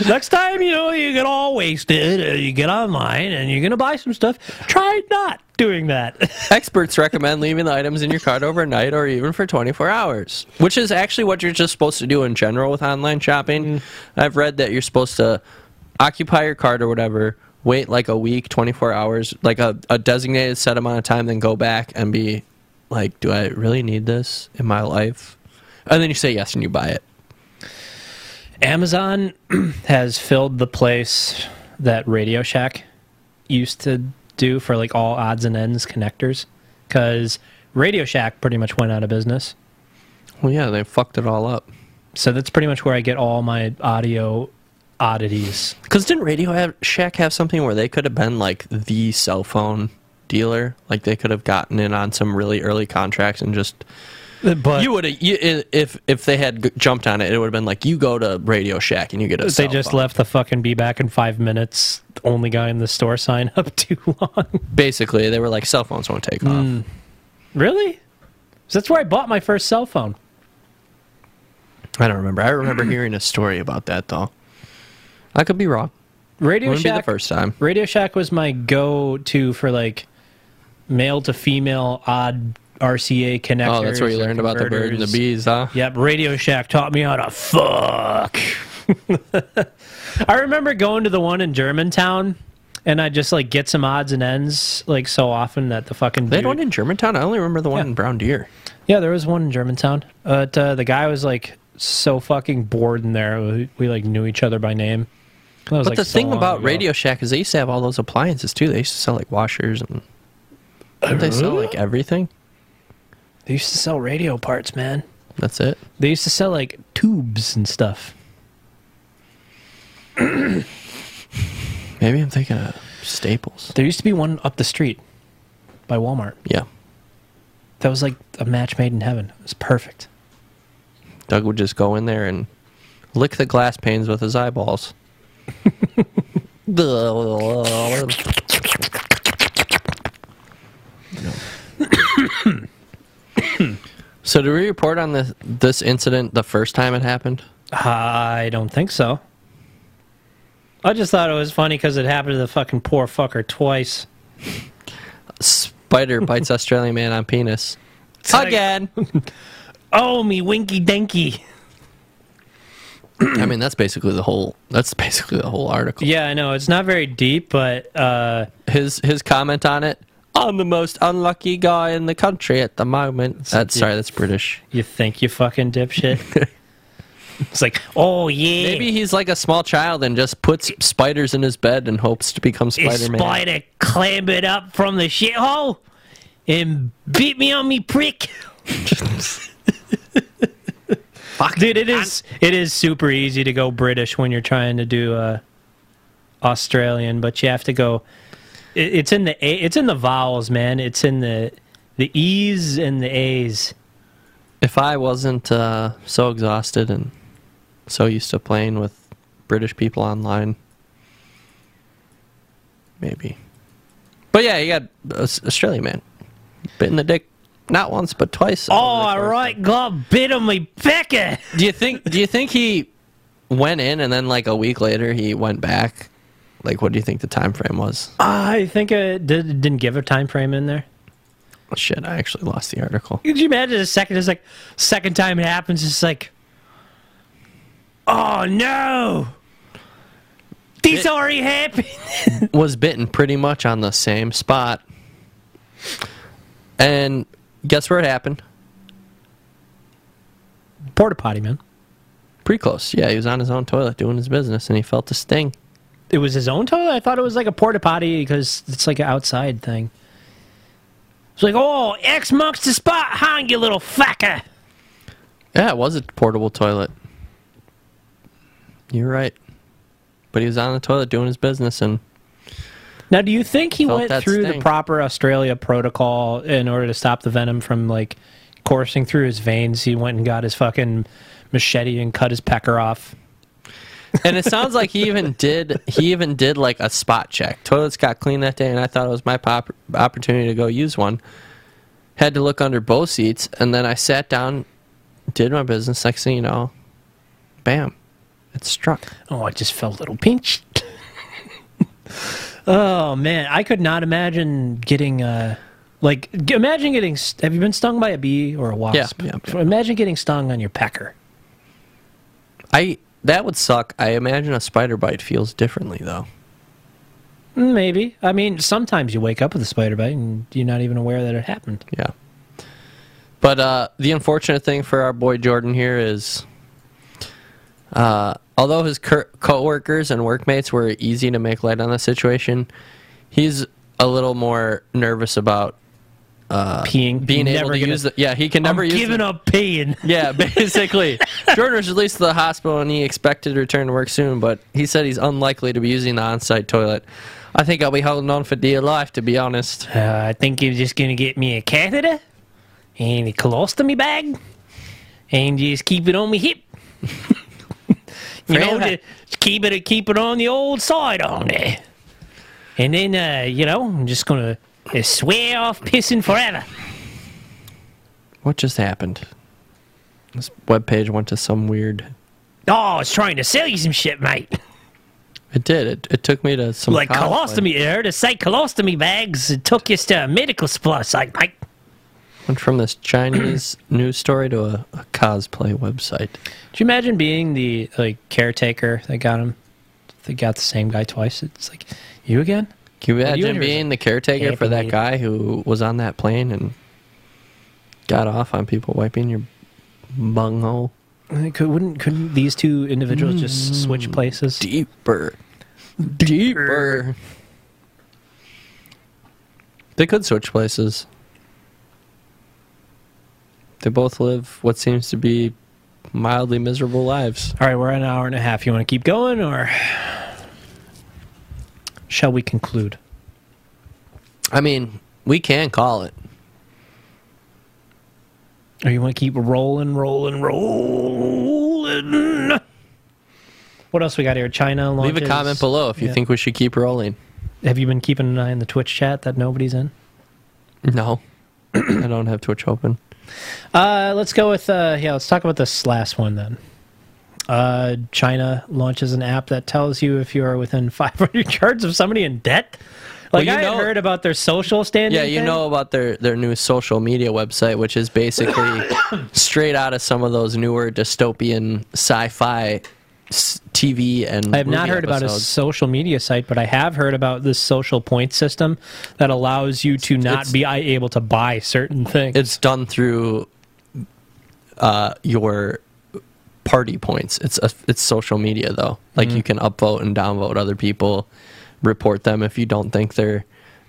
Next time, you know, you get all wasted, uh, you get online and you're going to buy some stuff, try not doing that. Experts recommend leaving the items in your cart overnight or even for 24 hours, which is actually what you're just supposed to do in general with online shopping. I've read that you're supposed to occupy your cart or whatever, wait like a week, 24 hours, like a, a designated set amount of time, then go back and be like, do I really need this in my life? And then you say yes and you buy it. Amazon has filled the place that Radio Shack used to do for like all odds and ends connectors because Radio Shack pretty much went out of business. Well, yeah, they fucked it all up. So that's pretty much where I get all my audio oddities. Because didn't Radio have, Shack have something where they could have been like the cell phone dealer? Like they could have gotten in on some really early contracts and just uh, But you would have if if they had jumped on it, it would have been like you go to Radio Shack and you get a. they just phone. left the fucking be back in five minutes. Only guy in the store sign up too long. Basically, they were like cell phones won't take off. Hmm. really? So that's where I bought my first cell phone. I don't remember. I remember hearing a story about that though. I could be wrong. Radio Wouldn't be the first time. Radio Shack was my go-to for like male to female odd RCA connectors. Oh, that's where you learned about the bird and the bees, huh? Yep, Radio Shack taught me how to fuck. I remember going to the one in Germantown, and I just like get some odds and ends like so often that the fucking They had one in Germantown. I only remember the one Yeah. in Brown Deer. yeah, there was one in Germantown. But uh, the guy was like so fucking bored in there. We, we like knew each other by name. That was, But like, the so thing about ago. Radio Shack is they used to have all those appliances too. They used to sell like washers and uh, didn't they sell like everything. they used to sell radio parts, man. That's it. They used to sell like tubes and stuff. Maybe I'm thinking of Staples. There used to be one up the street by Walmart. Yeah. That was like a match made in heaven. It was perfect. Doug would just go in there and lick the glass panes with his eyeballs. so did we report on this this incident the first time it happened? I don't think so. I just thought it was funny because it happened to the fucking poor fucker twice. Spider bites Australian man on penis. Again. Oh, me winky dinky. I mean, that's basically the whole. That's basically the whole article. Yeah, I know. It's not very deep, but uh, His his comment on it. I'm the most unlucky guy in the country at the moment. That's sorry, that's British. you think you fucking dipshit. it's like, oh, yeah. Maybe he's like a small child and just puts spiders in his bed and hopes to become Spider Man. spider clambered up from the shithole and beat me on me prick. Dude, it is it is super easy to go British when you're trying to do uh, Australian, but you have to go. It, it's in the a, it's in the vowels, man. It's in the the e's and the a's. If I wasn't uh, so exhausted and so used to playing with British people online, maybe. But yeah, you got uh, Australian man bit in the dick not once but twice. Oh, all right, got bit on me pecker. Do you think? Do you think he went in and then like a week later he went back? Like, what do you think the time frame was? I think it did, didn't give a time frame in there. Oh, shit, I actually lost the article. Could you imagine a second? It's like second time it happens. It's like, oh no, this already happened. Was bitten pretty much on the same spot, and guess where it happened? Porta potty, man. Pretty close. Yeah, he was on his own toilet doing his business, and he felt a sting. It was his own toilet. I thought it was like a porta potty because it's like an outside thing. It's like, oh, X marks the spot, huh, you little fucker. Yeah, it was a portable toilet. You're right. But he was on the toilet doing his business, and Now, do you think he Felt went through the proper Australia protocol in order to stop the venom from like coursing through his veins? He went and got his fucking machete and cut his pecker off. and it sounds like he even did he even did like a spot check toilets got clean that day and i thought it was my pop- opportunity to go use one had to look under both seats and then i sat down did my business next thing you know bam it struck Oh, I just felt a little pinched. Oh man, I could not imagine getting uh like imagine getting st- have you been stung by a bee or a wasp? Yeah, yeah, Imagine getting stung on your pecker. I that would suck. I imagine a spider bite feels differently though. Mm, Maybe. I mean, sometimes you wake up with a spider bite and you're not even aware that it happened. Yeah. But uh, the unfortunate thing for our boy Jordan here is, uh, although his co- coworkers and workmates were easy to make light on the situation, he's a little more nervous about Peeing. being You're able to gonna- use the. Yeah, he can never I'm use. giving the- up peeing. Yeah, basically. Jordan was released to the hospital and he expected to return to work soon, but he said he's unlikely to be using the on-site toilet. I think I'll be holding on for dear life, to be honest. Uh, I think you're just gonna get me a catheter and a colostomy bag and just keep it on my hip. you know, to keep it keep it on the old side on there. And then uh, you know, I'm just gonna uh, swear off pissing forever. What just happened? This webpage went to some weird. Oh, I was trying to sell you some shit, mate. It did. It, it took me to some like colostomy there to say colostomy bags. It took us to a medical supply site, mate. Went from this Chinese news story to a, a cosplay website. Do you imagine being the like caretaker that got him? They got the same guy twice. It's like you again. Can you What you imagine being the caretaker for that guy who was on that plane and got off on people wiping your bunghole? Could, wouldn't couldn't these two individuals just mm. switch places? Deeper. Deeper. They could switch places. They both live what seems to be mildly miserable lives. All right, we're at an hour and a half. You want to keep going, or shall we conclude? I mean, we can call it. Or you want to keep rolling, rolling, rolling? What else we got here? China launches. Leave a comment below if you Yeah. think we should keep rolling. Have you been keeping an eye on the Twitch chat that nobody's in? No. I don't have Twitch open. Uh, let's go with uh, yeah. Let's talk about this last one then. Uh, China launches an app that tells you if you are within 500 yards of somebody in debt. Like Well, you I know- heard about their social standing. Yeah, you thing. know about their, their new social media website, which is basically straight out of some of those newer dystopian sci-fi TV and I have not heard about a social media site, but I have heard about this social point system that allows you to not It's- be able to buy certain things. It's done through uh, your party points. It's a, it's social media though. Like Mm-hmm. you can upvote and downvote other people, report them if you don't think they're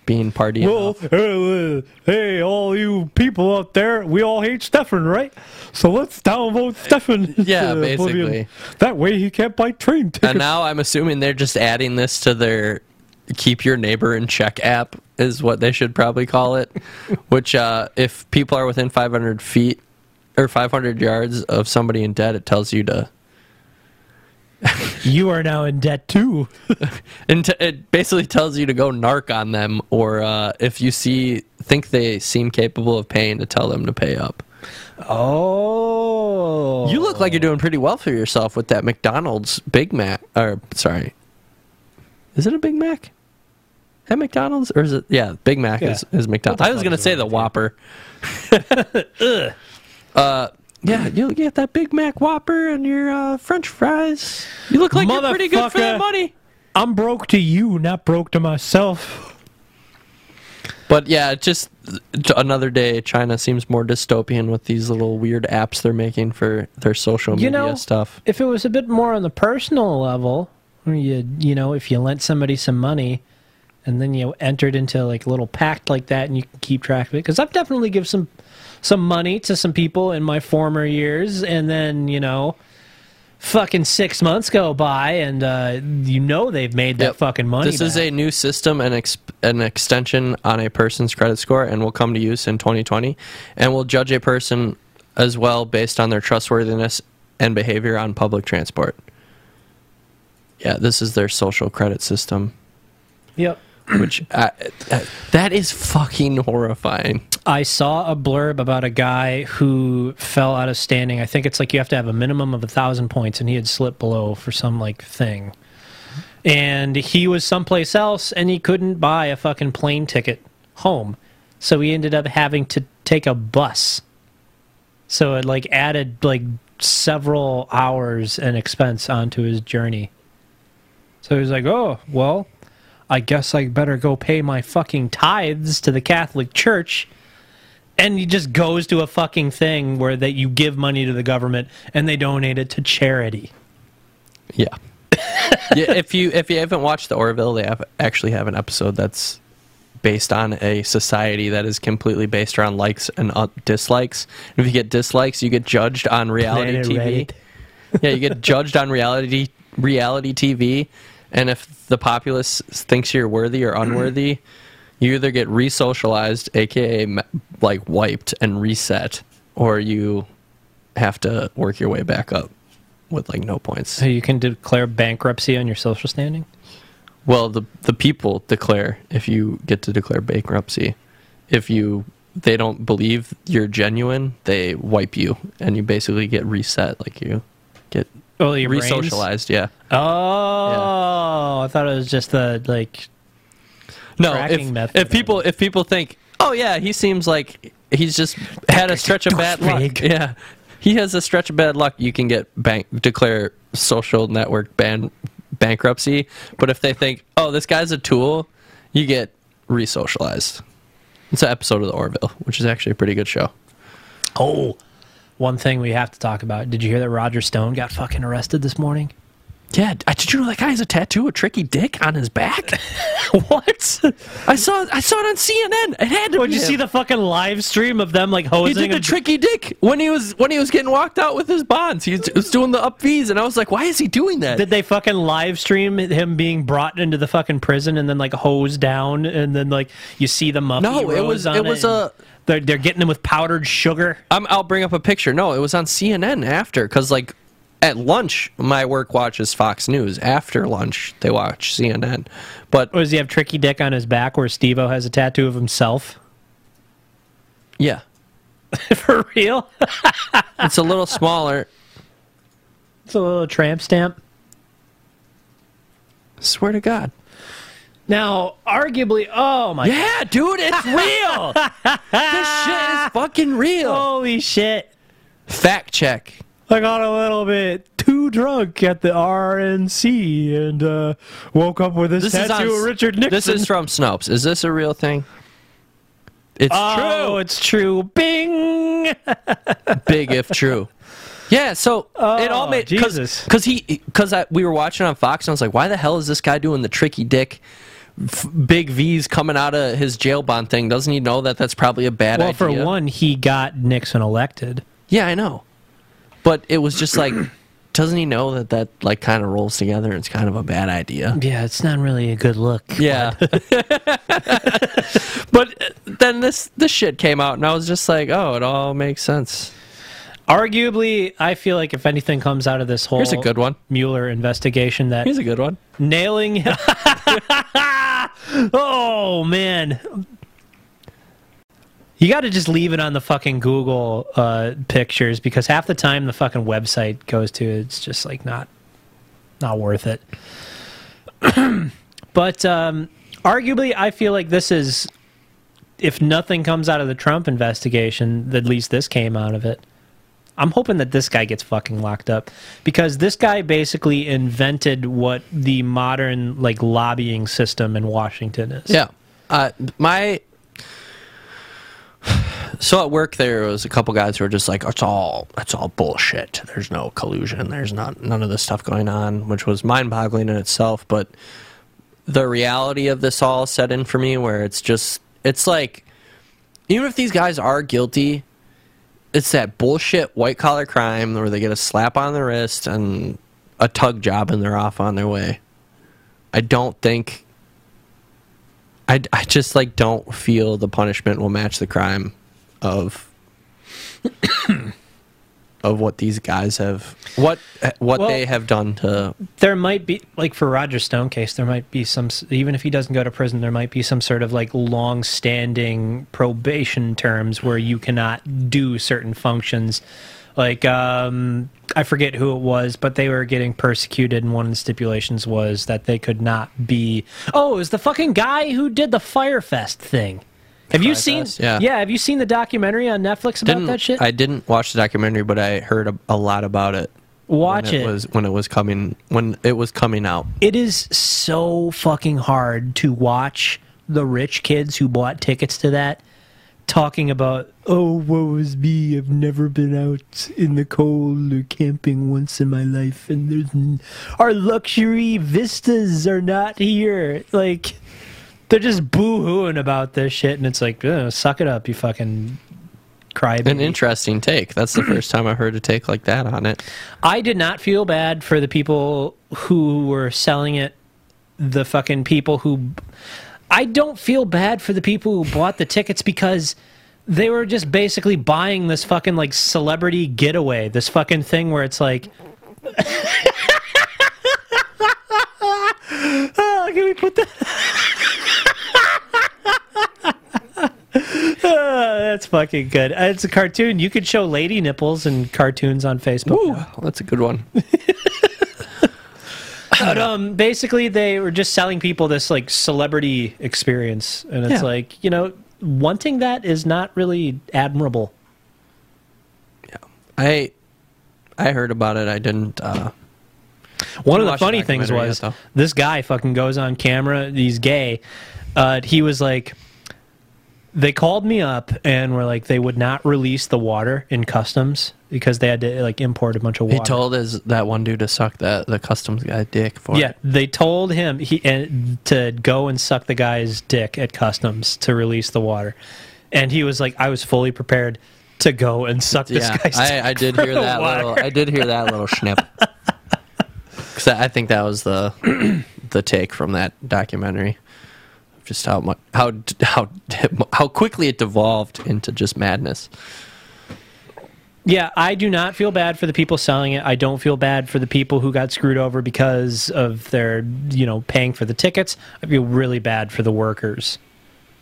being party enough. hey, uh, hey, all you people out there, we all hate Stefan, right? So let's downvote Stefan. Yeah, basically. oblivion. That way he can't buy train tickets. And now I'm assuming they're just adding this to their keep your neighbor in check app is what they should probably call it. Which, uh, if people are within 500 feet or 500 yards of somebody in debt, it tells you to. you are now in debt too. And t- it basically tells you to go narc on them, or uh, if you see think they seem capable of paying, to tell them to pay up. Oh, You look like you're doing pretty well for yourself with that McDonald's Big Mac. Or sorry, is it a Big Mac? At McDonald's, or is it? Yeah, Big Mac Yeah. is, is McDonald's. I was gonna say the? Whopper. uh, yeah, you get that Big Mac Whopper and your uh, French fries. You look like you're pretty good for that Motherfucker. money. I'm broke to you, not broke to myself. But yeah, just another day. China seems more dystopian with these little weird apps they're making for their social media You media know, stuff. if it was a bit more on the personal level, you you know, if you lent somebody some money, and then you entered into like a little pact like that, and you can keep track of it. Because I've definitely give some some money to some people in my former years, and then you know, fucking six months go by, and uh, you know they've made that Yep. fucking money. This is a new system and ex- an extension on a person's credit score and will come to use in 2020 and will judge a person as well based on their trustworthiness and behavior on public transport. Yeah, this is their social credit system, Yep. which uh, that is fucking horrifying. I saw a blurb about a guy who fell out of standing. I think it's like you have to have a minimum of a thousand points, and he had slipped below for some like thing. and he was someplace else and he couldn't buy a fucking plane ticket home. So he ended up having to take a bus. So it like added like several hours and expense onto his journey. So he was like, "Oh, well, I guess I better go pay my fucking tithes to the Catholic Church." And he just goes to a fucking thing where that you give money to the government and they donate it to charity. Yeah. yeah. If you if you haven't watched the Orville, they have actually have an episode that's based on a society that is completely based around likes and uh, dislikes. If you get dislikes, you get judged on reality TV. Yeah, you get judged on reality reality TV, and if the populace thinks you're worthy or unworthy, you either get re-socialized, aka like wiped and reset, or you have to work your way back up with like no points. So you can declare bankruptcy on your social standing? Well, the the people declare if you get to declare bankruptcy. If you they don't believe you're genuine, they wipe you and you basically get reset like you get Oh, re-socialized, yeah. Oh, I thought it was just the like. No, if, method if people if people think, "Oh yeah, he seems like he's just had a stretch of bad luck." Yeah. He has a stretch of bad luck, you can get bank declare social network ban bankruptcy, but if they think, "Oh, this guy's a tool," you get re-socialized. It's an episode of the Orville, which is actually a pretty good show. Oh, one thing we have to talk about. Did you hear that Roger Stone got fucking arrested this morning? Yeah, did you know that guy has a tattoo of Tricky Dick on his back? what? I saw I saw it on CNN. It had to Did be you him. see the fucking live stream of them like hosing? He did the tricky dick when he was when he was getting walked out with his bonds. He was, doing the up fees, and I was like, "Why is he doing that?" Did they fucking live stream him being brought into the fucking prison and then like hosed down and then like you see the muffin? No, it was- it was a- They're they're getting him with powdered sugar. I'm, I'll bring up a picture. No, it was on CNN after because like at lunch, my work watches Fox News. After lunch, they watch CNN. But Or does he have tricky dick on his back where Steve-O has a tattoo of himself? yeah, For real? it's a little smaller. It's a little tramp stamp. Swear to God. Now, arguably, oh my Yeah, dude, it's real. this shit is fucking real. Holy shit. Fact check. I got a little bit too drunk at the RNC and uh, woke up with this, This is tattoo on- of Richard Nixon. This is from Snopes. Is this a real thing? It's Oh, true. it's true. Bing. big if true. Yeah, so it all Oh, made Jesus. because he because we were watching on Fox and I was like, why the hell is this guy doing the tricky dick? F- big V's coming out of his jail bond thing. Doesn't he know that that's probably a bad Well, idea? Well, for one, he got Nixon elected. yeah, I know, but it was just like, doesn't he know that that like kind of rolls together? and It's kind of a bad idea. Yeah, it's not really a good look. Yeah, but uh, then this this shit came out and I was just like, oh, it all makes sense. Arguably, I feel like if anything comes out of this whole Here's a good one. Mueller investigation, that Here's a good one. nailing. oh man, you got to just leave it on the fucking Google uh, pictures because half the time the fucking website goes to, it's just like not not worth it. but um, arguably, I feel like this is. If nothing comes out of the Trump investigation, at least this came out of it. I'm hoping that this guy gets fucking locked up because this guy basically invented what the modern like lobbying system in Washington is. Yeah. Uh, my so at work there was a couple guys who were just like, "It's all it's all bullshit. There's no collusion. There's not none of this stuff going on," which was mind-boggling in itself. But the reality of this all set in for me, where it's just it's like, even if these guys are guilty, it's that bullshit white collar crime where they get a slap on the wrist and a tug job and they're off on their way. I don't think I, I just like don't feel the punishment will match the crime of of what these guys have what what Well- they have done to there might be like for Roger Stone case, there might be some even if he doesn't go to prison, there might be some sort of like long-standing probation terms where you cannot do certain functions. Like um, I forget who it was, but they were getting persecuted, and one of the stipulations was that they could not be. Oh, it was the fucking guy who did the Fyre Fest thing. Have you seen? Yeah. yeah. Have you seen the documentary on Netflix about didn't that shit? I didn't watch the documentary, but I heard a, a lot about it. Watch when it. was when it was coming when it was coming out. it is so fucking hard to watch the rich kids who bought tickets to that talking about oh woe is me i've never been out in the cold or camping once in my life and there's n- our luxury vistas are not here like they're just boo-hooing about this shit and it's like "Ugh, suck it up you fucking cry An interesting take. That's the first time I heard a take like that on it. I did not feel bad for the people who were selling it. The fucking people who. I don't feel bad for the people who bought the tickets because they were just basically buying this fucking like celebrity getaway. This fucking thing where it's like. oh, can we put that? Ah, that's fucking good. It's a cartoon. You could show lady nipples and cartoons on Facebook. Ooh, that's a good one. But um, basically, they were just selling people this like celebrity experience, and it's Yeah. like you know, wanting that is not really admirable. Yeah, I I heard about it. I didn't. Uh, One of the funny things was yet, this guy fucking goes on camera. He's gay. Uh, he was like, they called me up and were like, they would not release the water in customs because they had to like import a bunch of water. he told his that one dude to suck that the customs guy dick for. Yeah, it. they told him he and to go and suck the guy's dick at customs to release the water, and he was like, "I was fully prepared to go and suck this yeah. guy's." dick I, I did hear that water." little. I did hear that little snip. Because I think that was the the take from that documentary. Just how much how how how quickly it devolved into just madness. Yeah, I do not feel bad for the people selling it. I don't feel bad for the people who got screwed over because of their, you know, paying for the tickets. I feel really bad for the workers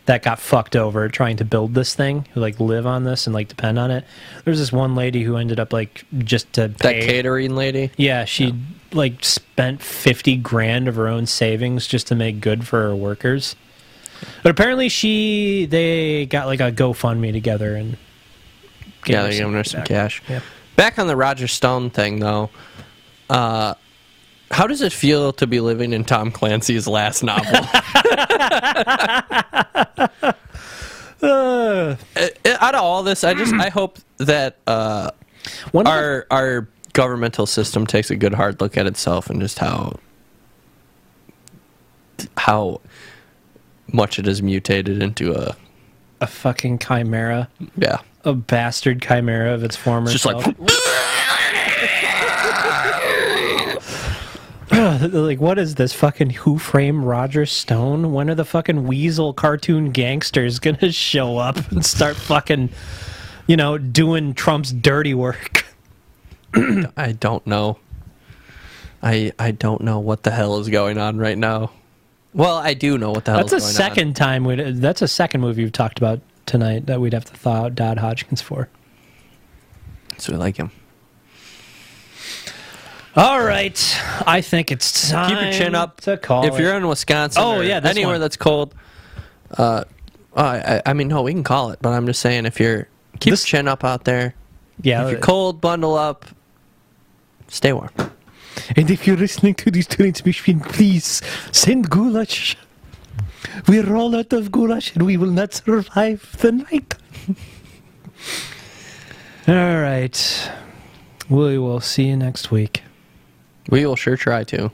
that got fucked over trying to build this thing, who like live on this and like depend on it. There's this one lady who ended up like just to That catering lady. Yeah, she like spent 50 grand of her own savings just to make good for her workers. But apparently she they got like a GoFundMe together and gave Yeah, they're giving her some back. cash. Yeah. Back on the Roger Stone thing, though, uh, how does it feel to be living in Tom Clancy's last novel? Uh, out of all this, I just I hope that uh, One of the- our our governmental system takes a good hard look at itself and just how how much it has mutated into a a fucking chimera, yeah. a bastard chimera of its former It's just self. like like what is this fucking Who Framed Roger Stone? When are the fucking weasel cartoon gangsters gonna show up and start fucking, you know, doing Trump's dirty work? I don't know. I I don't know what the hell is going on right now. Well, I do know what the hell That's a second time. We'd, that's a second movie we've talked about tonight that we'd have to thaw out Bob Hoskins for. So we like him. All right, I think it's time. Keep your chin up. to call. if you're in Wisconsin, Oh, or yeah, anywhere one. that's cold. Uh, I, I I mean, no, we can call it, but I'm just saying, if you're keep This- your chin up out there. yeah, If you're cold, bundle up. Stay warm. And if you're listening to these this transmission, please send goulash. We're all out of goulash and we will not survive the night. all right. We will see you next week. We will sure try to.